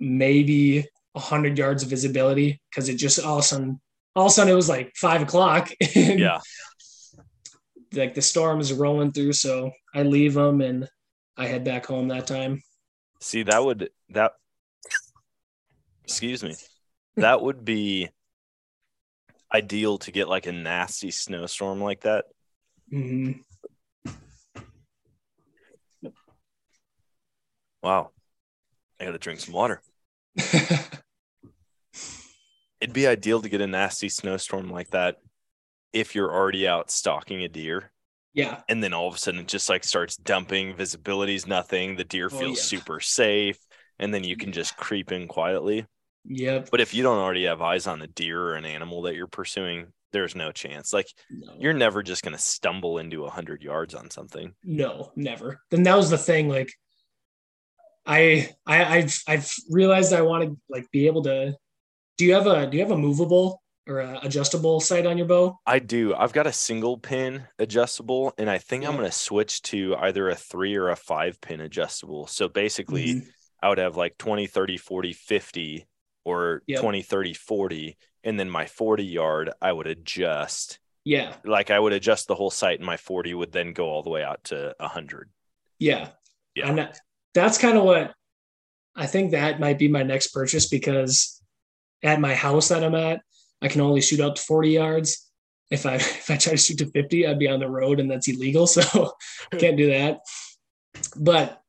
maybe hundred yards of visibility because it just all of a sudden, all of a sudden it was like five o'clock. and, Yeah. like the storm is rolling through, so I leave them and I head back home that time. See, that would that excuse me. That would be ideal to get like a nasty snowstorm like that. hmm Wow. I gotta drink some water. It'd be ideal to get a nasty snowstorm like that if you're already out stalking a deer yeah, and then all of a sudden it just like starts dumping visibility's nothing the deer Oh, feels yeah. super safe and then you can just creep in quietly yep. but if you don't already have eyes on a deer or an animal that you're pursuing there's no chance like No. you're never just to stumble into a 100 yards on something No, never. Then that was the thing. Like, I, I, I've, I've realized I want to like be able to. Do you have a Do you have a movable or adjustable sight on your bow? i do i've got a single pin adjustable and i think i'm going to switch to either a three or a five pin adjustable so basically Mhm. i would have like 20 30 40 50 or Yep. 20 30 40 and then my 40 yard i would adjust Yeah, like i would adjust the whole sight, and my 40 would then go all the way out to 100 yeah, yeah And that, that's kind of what I think that might be my next purchase because at my house that I'm at, I can only shoot up to 40 yards. If I if I try to shoot to 50, I'd be on the road and that's illegal. So I can't do that. But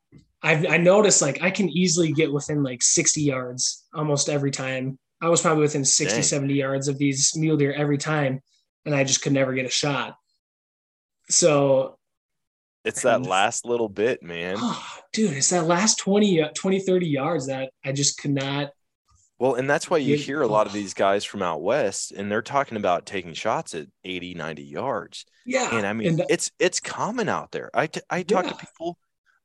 I've I noticed like I can easily get within like 60 yards almost every time. I was probably within 60, Dang. 70 yards of these mule deer every time, and I just could never get a shot. So it's that last little bit man Oh, dude, it's that last 20, uh, 20, 30 yards that I just could not. Well, and that's why you Yeah. hear a lot of these guys from out west and they're talking about taking shots at 80, 90 yards. Yeah. And I mean, and that- it's it's common out there. I, t- I talk Yeah. to people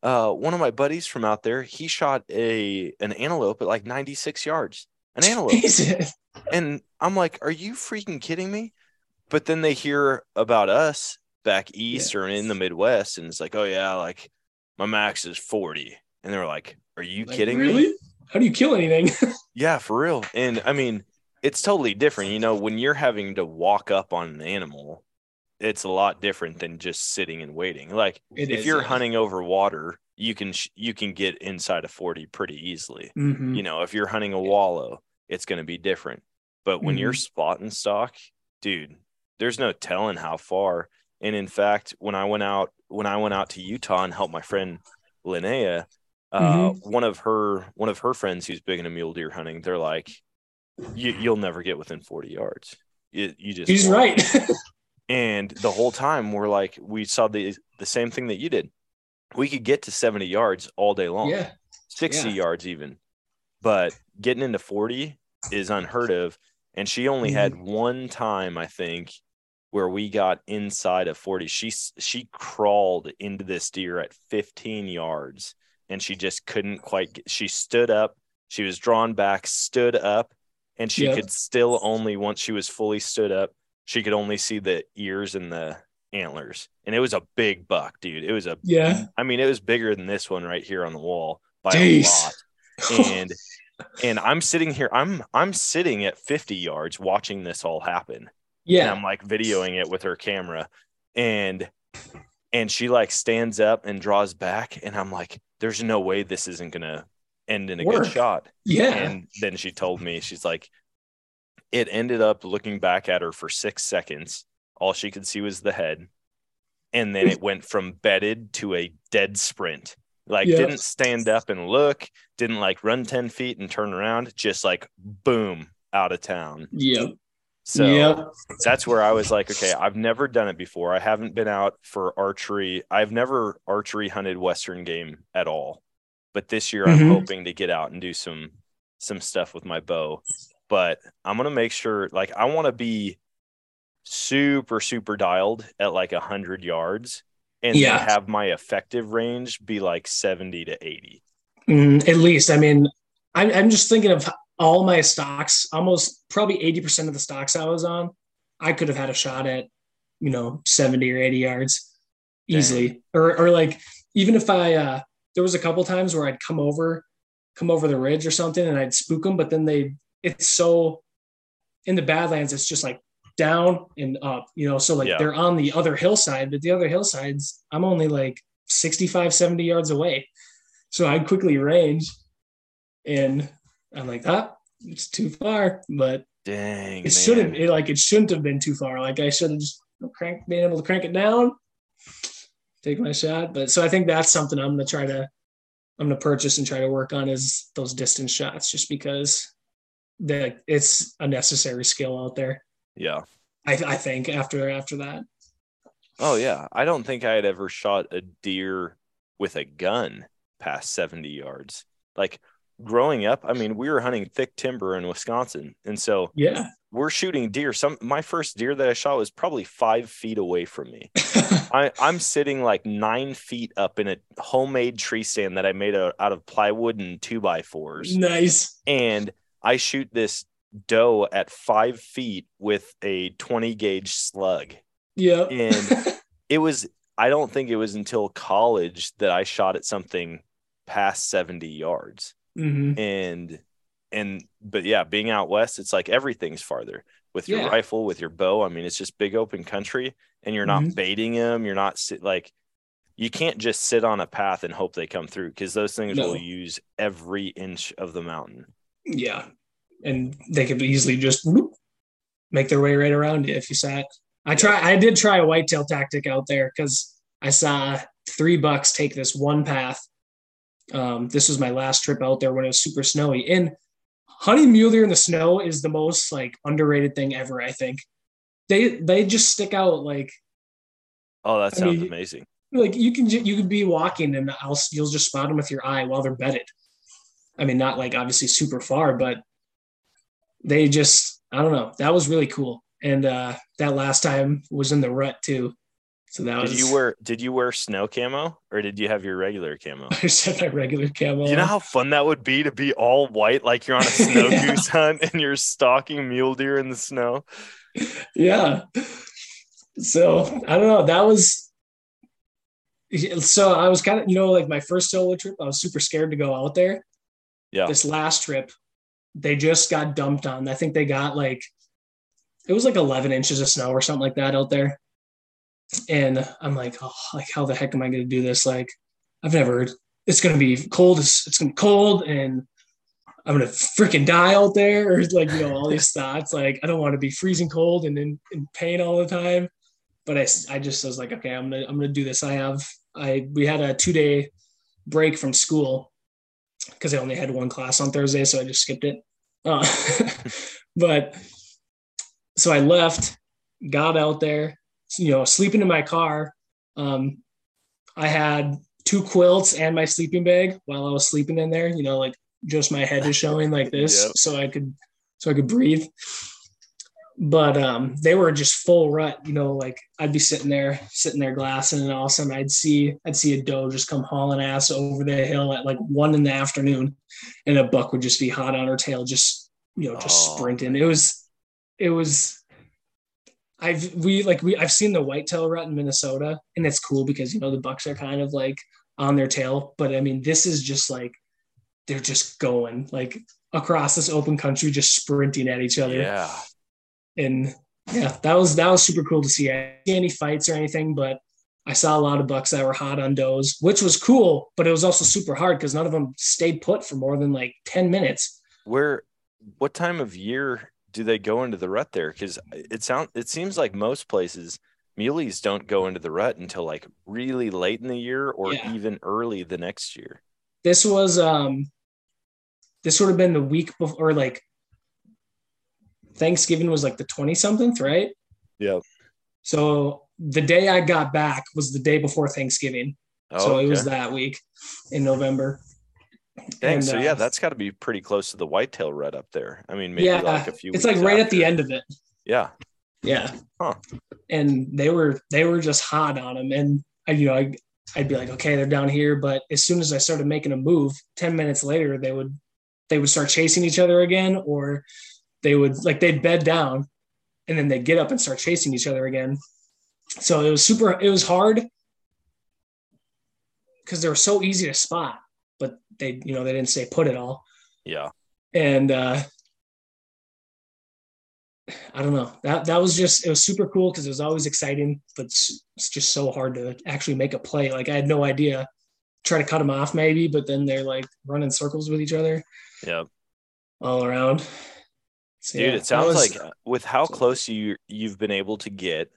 uh one of my buddies from out there, he shot a an antelope at like 96 yards. An antelope. Jesus. and I'm like, "Are you freaking kidding me?" but then they hear about us back east or in the Midwest, and it's like, oh yeah, like my max is 40. And they're like, Are you Like, kidding really? me? How do you kill anything? Yeah, for real. And I mean, it's totally different. You know, when you're having to walk up on an animal, it's a lot different than just sitting and waiting. Like It if is, you're yeah. hunting over water, you can sh- you can get inside of 40 pretty easily. Mhm. You know, if you're hunting a wallow, it's going to be different. But when you're Mhm. spot and stalk, dude, there's no telling how far. And in fact, when I went out when I went out to Utah and helped my friend Linnea, uh, Mm-hmm. one of her one of her friends who's big into mule deer hunting, they're like, you, "You'll never get within 40 yards. You, you just He's won't." right. And the whole time we're like, we saw the the same thing that you did. We could get to 70 yards all day long. yeah. 60 Yeah. yards even. But getting into 40 is unheard of. And she only had Mm-hmm. one time, I think, where we got inside of 40. She she crawled into this deer at 15 yards and she just couldn't quite get, she stood up. She was drawn back, stood up, and she Yep. could still only once she was fully stood up, she could only see the ears and the antlers. And it was a big buck, dude. It was a Yeah. I mean, it was bigger than this one right here on the wall by Jeez. a lot. And and I'm sitting here, I'm I'm sitting at 50 yards watching this all happen. And Yeah. I'm like videoing it with her camera. And and she like stands up and draws back. And I'm like, there's no way this isn't gonna end in a Work. good shot. Yeah. And then she told me, she's like, it ended up looking back at her for six seconds. All she could see was the head. And then it went from bedded to a dead sprint. Like, Yeah. didn't stand up and look, didn't like run 10 feet and turn around, just like boom, out of town. Yep. So Yep. that's where I was like, okay, I've never done it before. I haven't been out for archery. I've never archery hunted Western game at all. But this year I'm Mhm. hoping to get out and do some some stuff with my bow. But I'm gonna make sure like I want to be super, super dialed at like a hundred yards and Yeah. have my effective range be like 70 to 80. Mm, at least, I mean, I'm, I'm just thinking of all my stalks, almost probably 80% of the stalks I was on, I could have had a shot at, you know, 70 or 80 yards easily. Or, or like, even if I, uh, there was a couple times where I'd come over, come over the ridge or something and I'd spook them, but then they, it's so in the Badlands, it's just like down and up, you know, so like Yeah. they're on the other hillside, but the other hillsides, I'm only like 65, 70 yards away. So I'd quickly range and I'm like, ah, it's too far, but Dang. it man. shouldn't, it like, it shouldn't have been too far. Like I should have just crank, been able to crank it down, take my shot. But so I think that's something I'm going to try to, I'm going to purchase and try to work on is those distance shots just because that it's a necessary skill out there. Yeah. I, I think after, after that. Oh yeah, I don't think I had ever shot a deer with a gun past 70 yards. Like growing up, I mean, we were hunting thick timber in Wisconsin, and so Yeah. we're shooting deer. Some my first deer that I shot was probably five feet away from me. I, I'm sitting like nine feet up in a homemade tree stand that I made out out of plywood and two by fours, nice. and I shoot this doe at five feet with a 20 gauge slug Yeah. and it was i don't think it was until college that i shot at something past 70 yards hmm and and but yeah being out west it's like everything's farther with your Yeah. rifle with your bow i mean it's just big open country and you're not Mhm. baiting them you're not sit, like you can't just sit on a path and hope they come through because those things No. will use every inch of the mountain Yeah. And they could easily just whoop, make their way right around you if you sat. I try I did try a whitetail tactic out there because I saw three bucks take this one path. Um, this was my last trip out there when it was super snowy. And hunting mule deer in the snow is the most like underrated thing ever, I think. They they just stick out like oh that I sounds mean, amazing like you can you could be walking and I'll you'll just spot them with your eye while they're bedded. I mean, not like obviously super far, but they just I don't know. That was really cool. And uh that last time was in the rut too. So that was did you wear did you wear snow camo or did you have your regular camo I just had my regular camo. You know how fun that would be to be all white, like you're on a snow Yeah. goose hunt and you're stalking mule deer in the snow. yeah. So I don't know. That was so I was kind of, you know, like my first solo trip, I was super scared to go out there. Yeah. This last trip, they just got dumped on. I think they got like it was like 11 inches of snow or something like that out there. And I'm like, oh, like how the heck am I going to do this? Like, I've never. It's going to be cold. It's, it's going to be cold, and I'm going to freaking die out there, or like you know all these thoughts. Like, I don't want to be freezing cold and in, in pain all the time. But I, I just was like, okay, I'm gonna I'm gonna do this. I have I we had a two day break from school because I only had one class on Thursday, so I just skipped it. Uh, but so I left, got out there, you know, sleeping in my car. Um, I had two quilts and my sleeping bag while I was sleeping in there, you know, like just my head is showing like this Yep. so I could so I could breathe. But um they were just full rut, you know, like I'd be sitting there, sitting there glassing, and all of a sudden I'd see I'd see a doe just come hauling ass over the hill at like one in the afternoon, and a buck would just be hot on her tail, just you know, just Oh, sprinting. It was it was I've we like we I've seen the whitetail rut in Minnesota and it's cool because you know the bucks are kind of like on their tail, but I mean this is just like they're just going like across this open country just sprinting at each other. Yeah. And yeah, that was that was super cool to see. I didn't see any fights or anything, but I saw a lot of bucks that were hot on does, which was cool, but it was also super hard because none of them stayed put for more than like 10 minutes. Where, what time of year do they go into the rut there? Because it sounds, it seems like most places, muleys don't go into the rut until like really late in the year or Yeah. even early the next year. this was um this would have been the week before or like Thanksgiving was like the 20 something, right? Yeah. So the day I got back was the day before Thanksgiving. Oh, so it was that week in November. Dang, and, so uh, yeah, that's got to be pretty close to the whitetail rut up there. I mean, maybe yeah, like a few. it's like right at the end of it. Yeah. Yeah. Huh. And they were they were just hot on him, and I, you know, I, I'd be like, okay, they're down here, but as soon as I started making a move, ten minutes later, they would they would start chasing each other again, or they would like they'd bed down, and then they'd get up and start chasing each other again. So it was super. It was hard because they were so easy to spot, they you know they didn't say put it all Yeah. and uh I don't know. That that was just it was super cool because it was always exciting, but it's, it's just so hard to actually make a play. Like I had no idea. Try to cut them off maybe, but then they're like running circles with each other Yeah. all around. So, Dude, yeah, it sounds was- like uh, with how close you you've been able to get,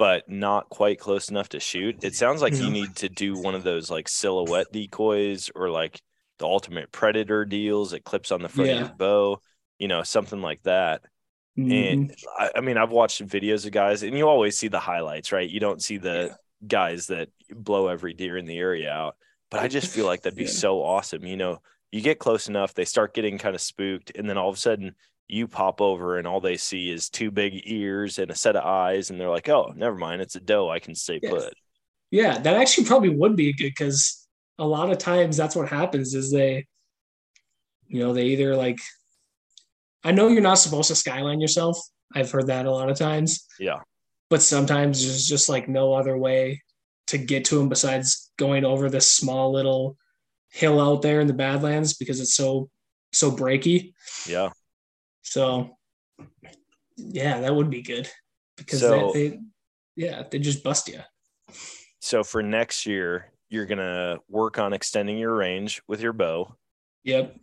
but not quite close enough to shoot. It sounds like you need to do one of those like silhouette decoys or like the ultimate predator deals that clips on the front of Yeah. your bow, you know, something like that. Mhm. And I, I mean, I've watched videos of guys, and you always see the highlights, right? You don't see the guys that blow every deer in the area out. But I just feel like that'd be Yeah. so awesome. You know, you get close enough, they start getting kind of spooked, and then all of a sudden you pop over, and all they see is two big ears and a set of eyes, and they're like, "Oh, never mind, it's a doe. I can stay Yeah. put." Yeah, that actually probably would be good because a lot of times that's what happens is they, you know, they either like, I know you're not supposed to skyline yourself. I've heard that a lot of times, Yeah, but sometimes there's just like no other way to get to them besides going over this small little hill out there in the Badlands because it's so so breaky. yeah. So, yeah, that would be good because So- they, they, yeah, they just bust you. So for next year, you're gonna work on extending your range with your bow. Yep.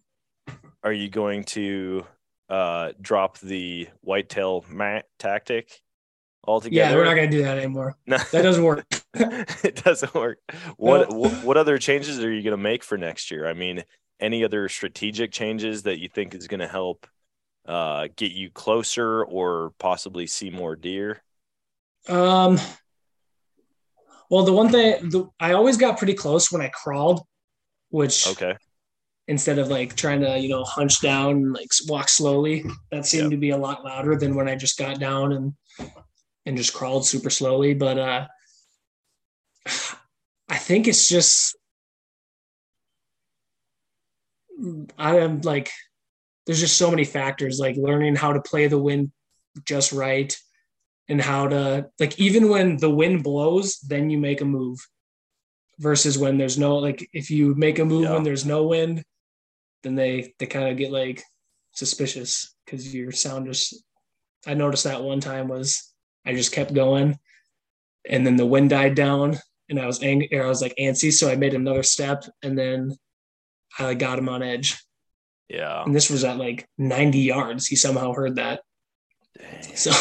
Are you going to uh, drop the whitetail mat tactic altogether? Yeah, we're not gonna do that anymore. No. That doesn't work. it doesn't work. What, No. what what other changes are you going to make for next year? I mean, any other strategic changes that you think is going to help uh, get you closer or possibly see more deer? Um, well, the one thing the, I always got pretty close when I crawled, which Okay. instead of like trying to you know hunch down and like walk slowly, that seemed Yep. to be a lot louder than when I just got down and and just crawled super slowly. But uh, I think it's just I am like there's just so many factors like learning how to play the wind just right and how to like even when the wind blows, then you make a move versus when there's no like if you make a move Yeah. when there's no wind, then they they kind of get like suspicious because your sound just I noticed that one time was I just kept going and then the wind died down and I was angry or I was like antsy so I made another step and then I like got him on edge Yeah. and this was at like 90 yards. He somehow heard that. Dang. so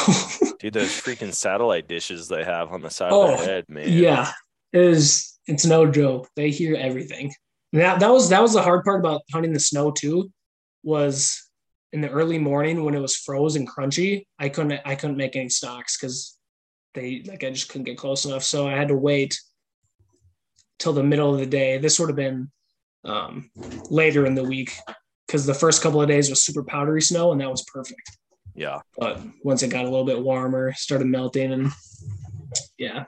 Dude, those freaking satellite dishes they have on the side Oh, of their head, man. yeah. It is it's no joke. They hear everything. And that that was that was the hard part about hunting the snow too was in the early morning when it was froze and crunchy i couldn't i couldn't make any stalks because they like i just couldn't get close enough. So i had to wait till the middle of the day. This would have been um, later in the week because the first couple of days was super powdery snow and that was perfect Yeah. but once it got a little bit warmer started melting and yeah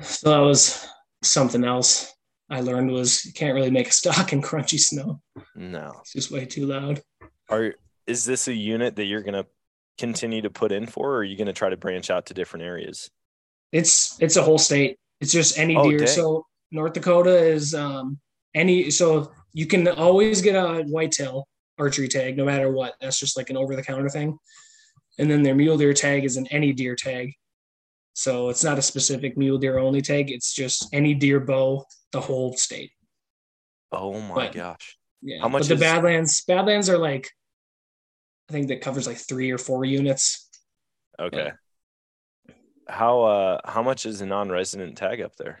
so that was something else i learned was you can't really make a stalk in crunchy snow No. it's just way too loud Are is this a unit that you're gonna continue to put in for, or are you gonna try to branch out to different areas? it's it's a whole state it's just any Oh, deer dang. so north dakota is um any so you can always get a whitetail archery tag no matter what that's just like an over-the-counter thing and then their mule deer tag is an any deer tag so it's not a specific mule deer only tag it's just any deer bow the whole state Oh my But- gosh. yeah How much but the is- badlands badlands are like i think that covers like three or four units Okay. How uh how much is a non-resident tag up there?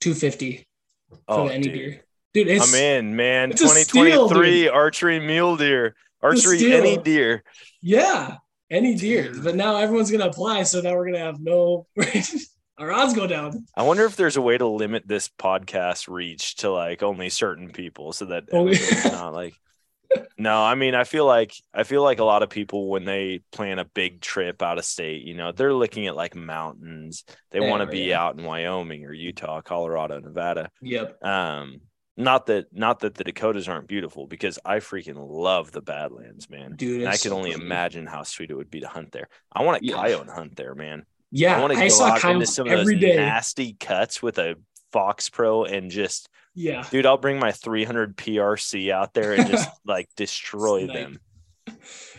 250 for Oh, any dude. deer dude it's I'm in, man. it's a steal, 2023 archery mule deer, archery any deer. Yeah, any deer. But now everyone's gonna apply, so now we're gonna have no our odds go down. I wonder if there's a way to limit this podcast reach to like only certain people so that Oh, yeah. not like no i mean i feel like i feel like a lot of people when they plan a big trip out of state you know they're looking at like mountains they They want to be yeah. out in wyoming or utah colorado nevada Yep. um not that not that the dakotas aren't beautiful because i freaking love the badlands man Dude, and i can only imagine how sweet it would be to hunt there i want to Yeah. coyote hunt there man Yeah, I want to go saw out into some of those day. nasty cuts with a Fox Pro and just, Yeah. dude, I'll bring my 300 PRC out there and just like destroy them.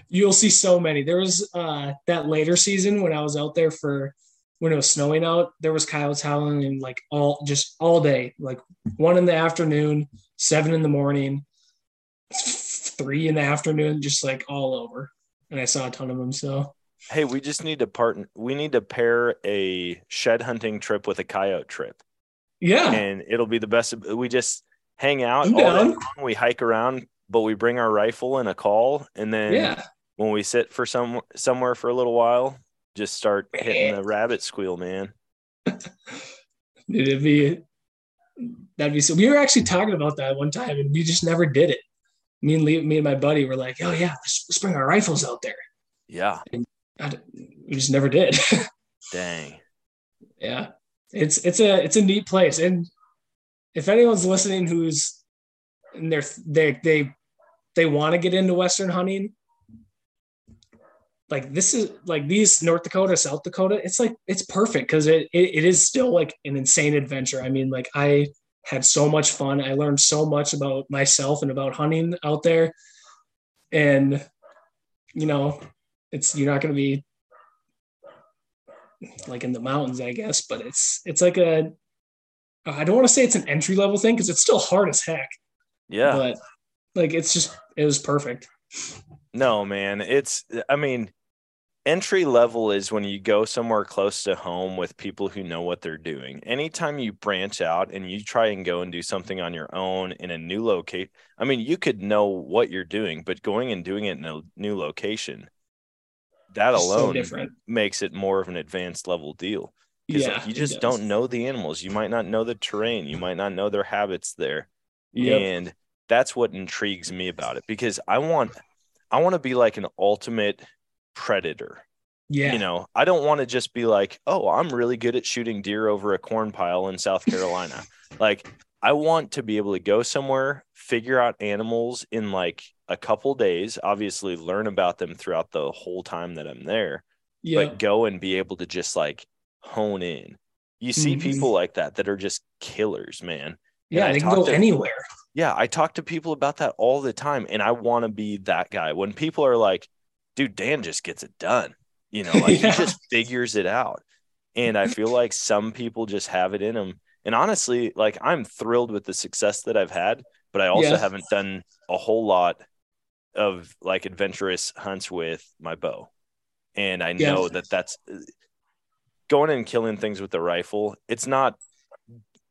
You'll see so many. There was uh that later season when I was out there for when it was snowing out, there was coyotes howling and like all just all day, like one in the afternoon, seven in the morning, three in the afternoon, just like all over. And I saw a ton of them. So Hey, we just need to partner. We need to pair a shed hunting trip with a coyote trip, yeah, and it'll be the best. We just hang out, all long, we hike around, but we bring our rifle and a call, and then yeah. when we sit for some somewhere for a little while, just start hitting the rabbit squeal, man. It'd be that'd be so. We were actually talking about that one time, and we just never did it. Me and Lee, me and my buddy were like, "Oh yeah, let's, let's bring our rifles out there." Yeah, I we just never did. dang. yeah, it's it's a it's a neat place, and if anyone's listening who's and they're they they they want to get into western hunting, like this is like these North Dakota, South Dakota, it's like it's perfect because it, it it is still like an insane adventure. I mean, like I had so much fun. I learned so much about myself and about hunting out there. And you know, it's you're not gonna be like in the mountains, I guess, but it's it's like a I don't want to say it's an entry level thing because it's still hard as heck. Yeah. But like it's just it was perfect. No, man. It's, I mean, entry level is when you go somewhere close to home with people who know what they're doing. Anytime you branch out and you try and go and do something on your own in a new locate, I mean, you could know what you're doing, but going and doing it in a new location, that It's so alone different. makes it more of an advanced level deal. Because Yeah, you just don't know the animals. You might not know the terrain. You might not know their habits there. Yep. And that's what intrigues me about it because I want I want to be like an ultimate predator. Yeah. You know, I don't want to just be like, "Oh, I'm really good at shooting deer over a corn pile in South Carolina." like I want to be able to go somewhere, figure out animals in like a couple days, obviously learn about them throughout the whole time that I'm there, Yeah. but go and be able to just like hone in. You see Mhm. people like that that are just killers, man. yeah, they can go to- anywhere. Yeah, I talk to people about that all the time, and I want to be that guy. When people are like, "Dude, Dan just gets it done," you know, like Yeah. he just figures it out. And I feel like some people just have it in them. And honestly, like I'm thrilled with the success that I've had, but I also Yeah. haven't done a whole lot of like adventurous hunts with my bow. And I Yeah. know that that's uh, going and killing things with the rifle. It's not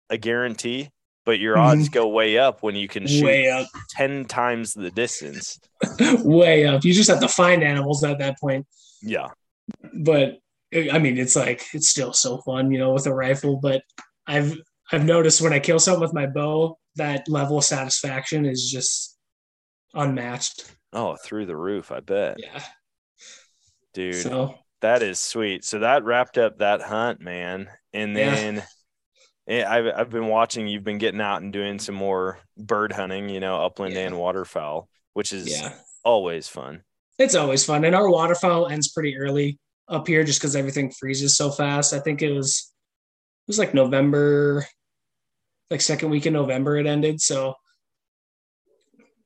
a guarantee, but your odds go way up when you can shoot Mm-hmm. Way up. 10 times the distance. Way up. You just have to find animals at that point. Yeah. but I mean, it's like it's still so fun, you know, with a rifle. But I've I've noticed when I kill something with my bow, that level of satisfaction is just unmatched. Oh, through the roof, I bet. Yeah. Dude, So that is sweet. So that wrapped up that hunt, man. And then eh, Eh, I've, I've been watching, you've been getting out and doing some more bird hunting, you know, upland Yeah. and waterfowl, which is yeah, always fun. it's always fun. And our waterfowl ends pretty early up here just because everything freezes so fast. I think it was it was like November, like second week in November it ended. So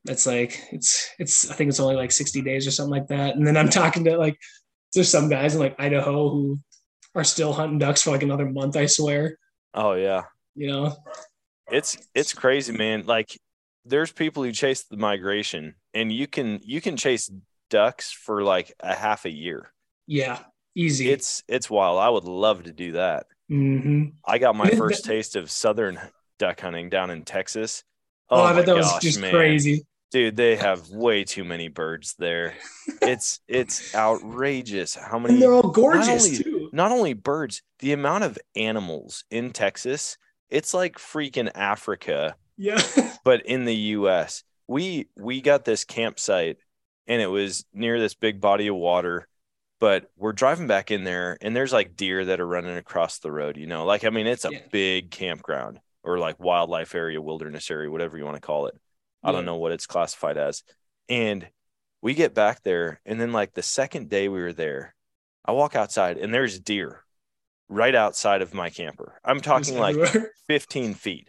that's like it's it's I think it's only like 60 days or something like that. And then I'm talking to like there's some guys in like Idaho who are still hunting ducks for like another month, I swear. Oh, yeah. You know? It's it's crazy, man. Like there's people who chase the migration and you can you can chase ducks for like a half a year. Yeah. Easy. It's it's wild. I would love to do that. hmm I got my first taste of southern duck hunting down in Texas. Oh, I my bet that was gosh, just man. crazy. Dude, they have way too many birds there. It's it's outrageous how many And they're all gorgeous only, too. Not only birds, the amount of animals in Texas, it's like freaking Africa, Yeah. but in the US. We we got this campsite and it was near this big body of water, but we're driving back in there and there's like deer that are running across the road, you know. Like I mean, it's a Yeah. big campground or like wildlife area, wilderness area, whatever you want to call it. I don't know what it's classified as. And we get back there, and then like the second day we were there, I walk outside and there's deer right outside of my camper. I'm talking like 15 feet.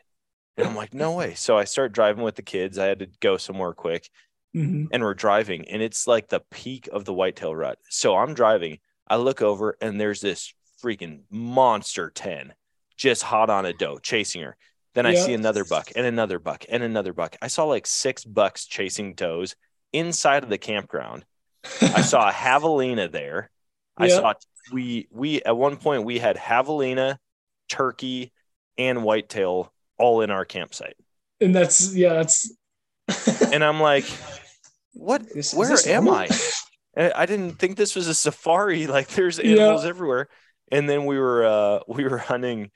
And I'm like, no way. So I start driving with the kids. I had to go somewhere quick Mhm. and we're driving, and it's like the peak of the whitetail rut. So I'm driving. I look over and there's this freaking monster 10 just hot on a doe chasing her. Then I Yeah. see another buck and another buck and another buck. I saw like six bucks chasing does inside of the campground. I saw a javelina there. I Yeah. saw we we at one point we had javelina, turkey, and whitetail all in our campsite. and that's yeah, that's And I'm like, what This- where am normal? I? I didn't think this was a safari. Like there's Yeah. animals everywhere. And then we were uh we were hunting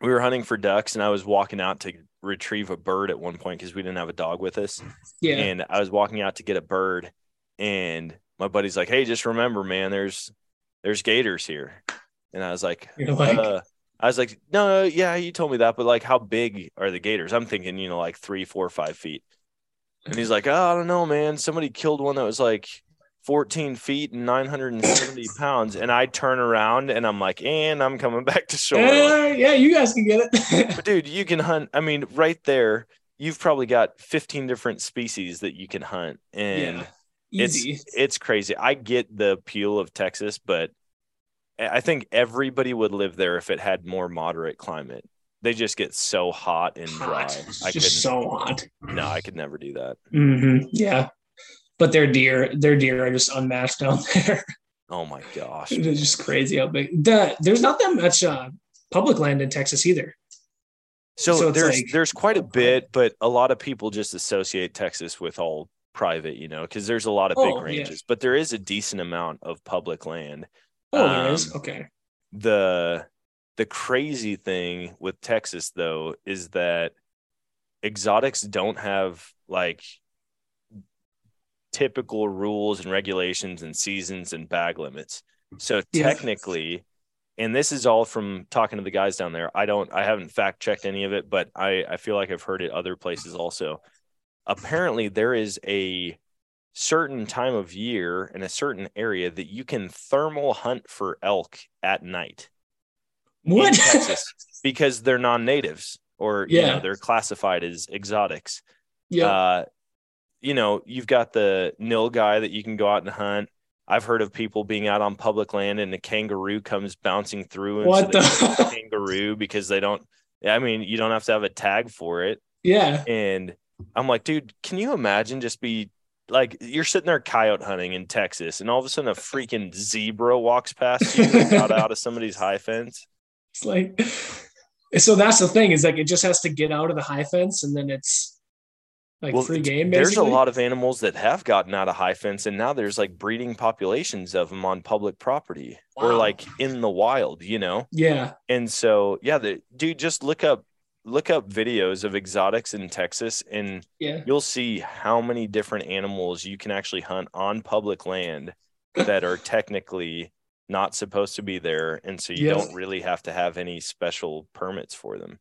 we were hunting for ducks and I was walking out to retrieve a bird at one point because we didn't have a dog with us. yeah. And I was walking out to get a bird and my buddy's like, Hey, just remember, man, there's there's gators here. And I was like, like, uh, I was like, no, yeah, you told me that, but like, how big are the gators? I'm thinking, you know, like three, four, five feet. And he's like, oh, I don't know, man. Somebody killed one that was like 14 feet and 970 pounds. And I turn around and I'm like, and I'm coming back to shore. "Eh, yeah, you guys can get it. but dude, you can hunt. I mean, right there, you've probably got 15 different species that you can hunt. And yeah. Easy. it's it's crazy. I get the appeal of Texas, but I think everybody would live there if it had more moderate climate. They just get so hot and dry. hot. It's I just so hot. no, I could never do that. hmm Yeah. But their deer, their deer are just unmatched down there. Oh my gosh. it's just crazy how big. The, there's not that much uh, public land in Texas either. So, So there's like- there's quite a bit, but a lot of people just associate Texas with all private, you know, because there's a lot of big Oh, yeah. ranges, but there is a decent amount of public land. Oh, there is. Um, Okay. the the crazy thing with Texas though is that exotics don't have like typical rules and regulations and seasons and bag limits. So Yeah. technically, and this is all from talking to the guys down there. I don't I haven't fact checked any of it, but I I feel like I've heard it other places also. Apparently there is a certain time of year in a certain area that you can thermal hunt for elk at night What? in Texas because they're non-natives or you know Yeah. they're classified as exotics. yeah. Uh, you know, you've got the nilgai that you can go out and hunt. I've heard of people being out on public land and a kangaroo comes bouncing through and What so they the- shoot the kangaroo because they don't I mean, you don't have to have a tag for it. yeah. And I'm like, dude, can you imagine just be like you're sitting there coyote hunting in Texas and all of a sudden a freaking zebra walks past you and got out of somebody's high fence? It's like, so that's the thing is like it just has to get out of the high fence and then it's like free game. There's a lot of animals that have gotten out of high fence, and now there's like breeding populations of them on public property or like in the wild, you know. Yeah. And so, yeah, the dude, just look up look up videos of exotics in Texas, and Yeah. you'll see how many different animals you can actually hunt on public land that are technically not supposed to be there, and so you Yeah. don't really have to have any special permits for them.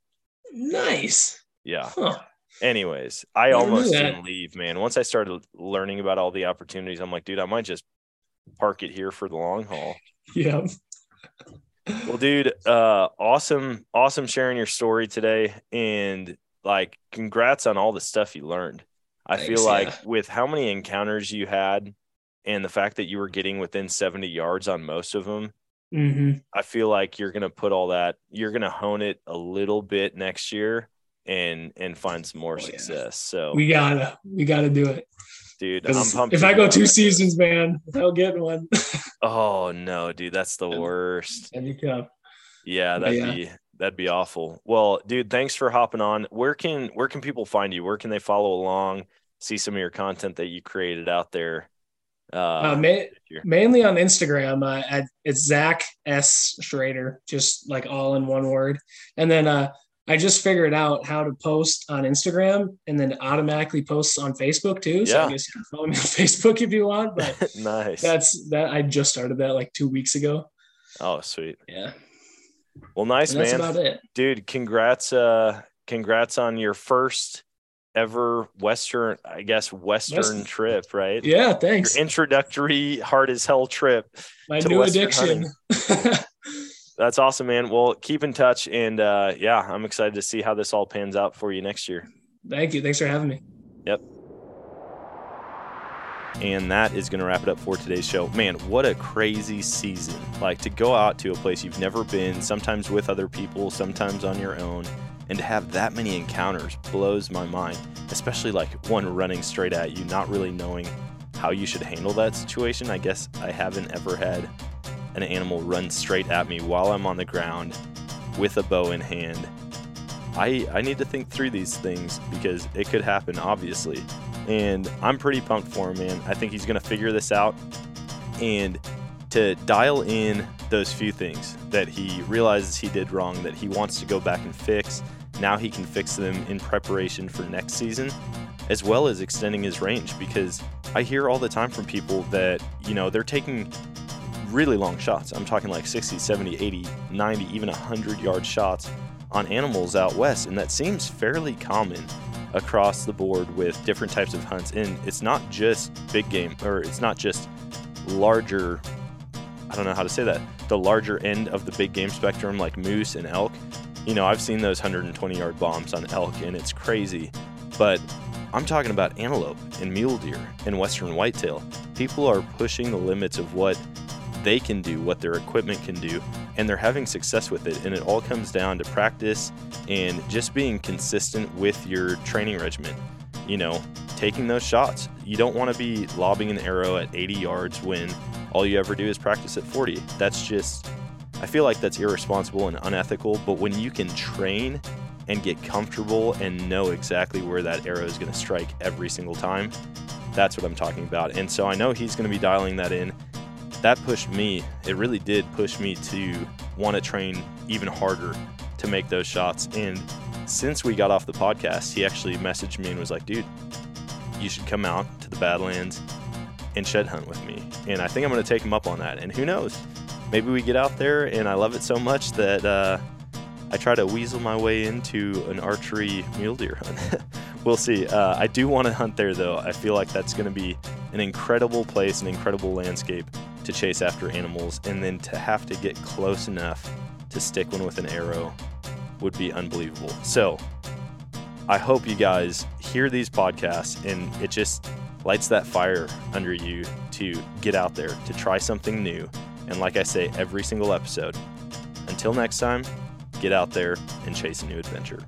Nice. Yeah. Huh. Anyways, I knew almost didn't leave, man. Once I started learning about all the opportunities, I'm like, dude, I might just park it here for the long haul. Yeah. Well, dude, uh, awesome, awesome sharing your story today, and like, congrats on all the stuff you learned. I Thanks, feel like yeah. with how many encounters you had, and the fact that you were getting within 70 yards on most of them, hmm I feel like you're gonna put all that, you're gonna hone it a little bit next year, and and find some more Oh, yeah. success. So, We gotta, we gotta do it. Dude, I'm pumped. If I go two seasons, man, without getting one, Oh no, dude, that's the worst. that'd be tough. Yeah, that'd yeah. be that'd be awful. Well, dude, thanks for hopping on. Where can where can people find you? Where can they follow along, see some of your content that you created out there? Uh, Uh, ma- mainly on Instagram. Uh, at, it's Zach S Schrader, just like all in one word. And then uh, I just figured out how to post on Instagram, and then automatically posts on Facebook too. So Yeah. I guess you can follow me on Facebook if you want. But nice. that's that. I just started that like two weeks ago. oh, sweet. Yeah, Well, nice man, about it. dude. Congrats, uh, congrats on your first ever Western, I guess Western Western. trip, right? Yeah, Your thanks. introductory hard as hell trip. My new Western addiction. That's awesome, man. Well, keep in touch, and uh, yeah, I'm excited to see how this all pans out for you next year. Thank you. Thanks for having me. Yep. And that is going to wrap it up for today's show. Man, what a crazy season. Like to go out to a place you've never been, sometimes with other people, sometimes on your own, and to have that many encounters blows my mind, especially like one running straight at you, not really knowing how you should handle that situation. I guess I haven't ever had an animal run straight at me while I'm on the ground with a bow in hand. I, I need to think through these things because it could happen, obviously and I'm pretty pumped for him, man. I think he's going to figure this out and to dial in those few things that he realizes he did wrong, that he wants to go back and fix. Now he can fix them in preparation for next season, as well as extending his range. Because I hear all the time from people that, you know, they're taking really long shots. I'm talking like 60, 70, 80, 90, even 100 yard shots on animals out west. And that seems fairly common across the board with different types of hunts. And it's not just big game, or it's not just larger, I don't know how to say that, the larger end of the big game spectrum, like moose and elk. You know, I've seen those 120 yard bombs on elk, and it's crazy. But I'm talking about antelope and mule deer and western whitetail. People are pushing the limits of what they can do, what their equipment can do, and they're having success with it. And it all comes down to practice and just being consistent with your training regimen. You know, taking those shots. You don't want to be lobbing an arrow at 80 yards when all you ever do is practice at 40. That's just, I feel like that's irresponsible and unethical. But when you can train and get comfortable and know exactly where that arrow is going to strike every single time, that's what I'm talking about. And so I know he's going to be dialing that in that pushed me. It really did push me to want to train even harder to make those shots. And since we got off the podcast, he actually messaged me and was like, dude, you should come out to the Badlands and shed hunt with me. And I think I'm going to take him up on that. And who knows? Maybe we get out there and I love it so much that uh, I try to weasel my way into an archery mule deer hunt. we'll see. Uh, I do want to hunt there though. I feel like that's going to be an incredible place, an incredible landscape to chase after animals, and then to have to get close enough to stick one with an arrow would be unbelievable. So I hope you guys hear these podcasts and it just lights that fire under you to get out there, to try something new. And like I say every single episode, until next time, get out there and chase a new adventure.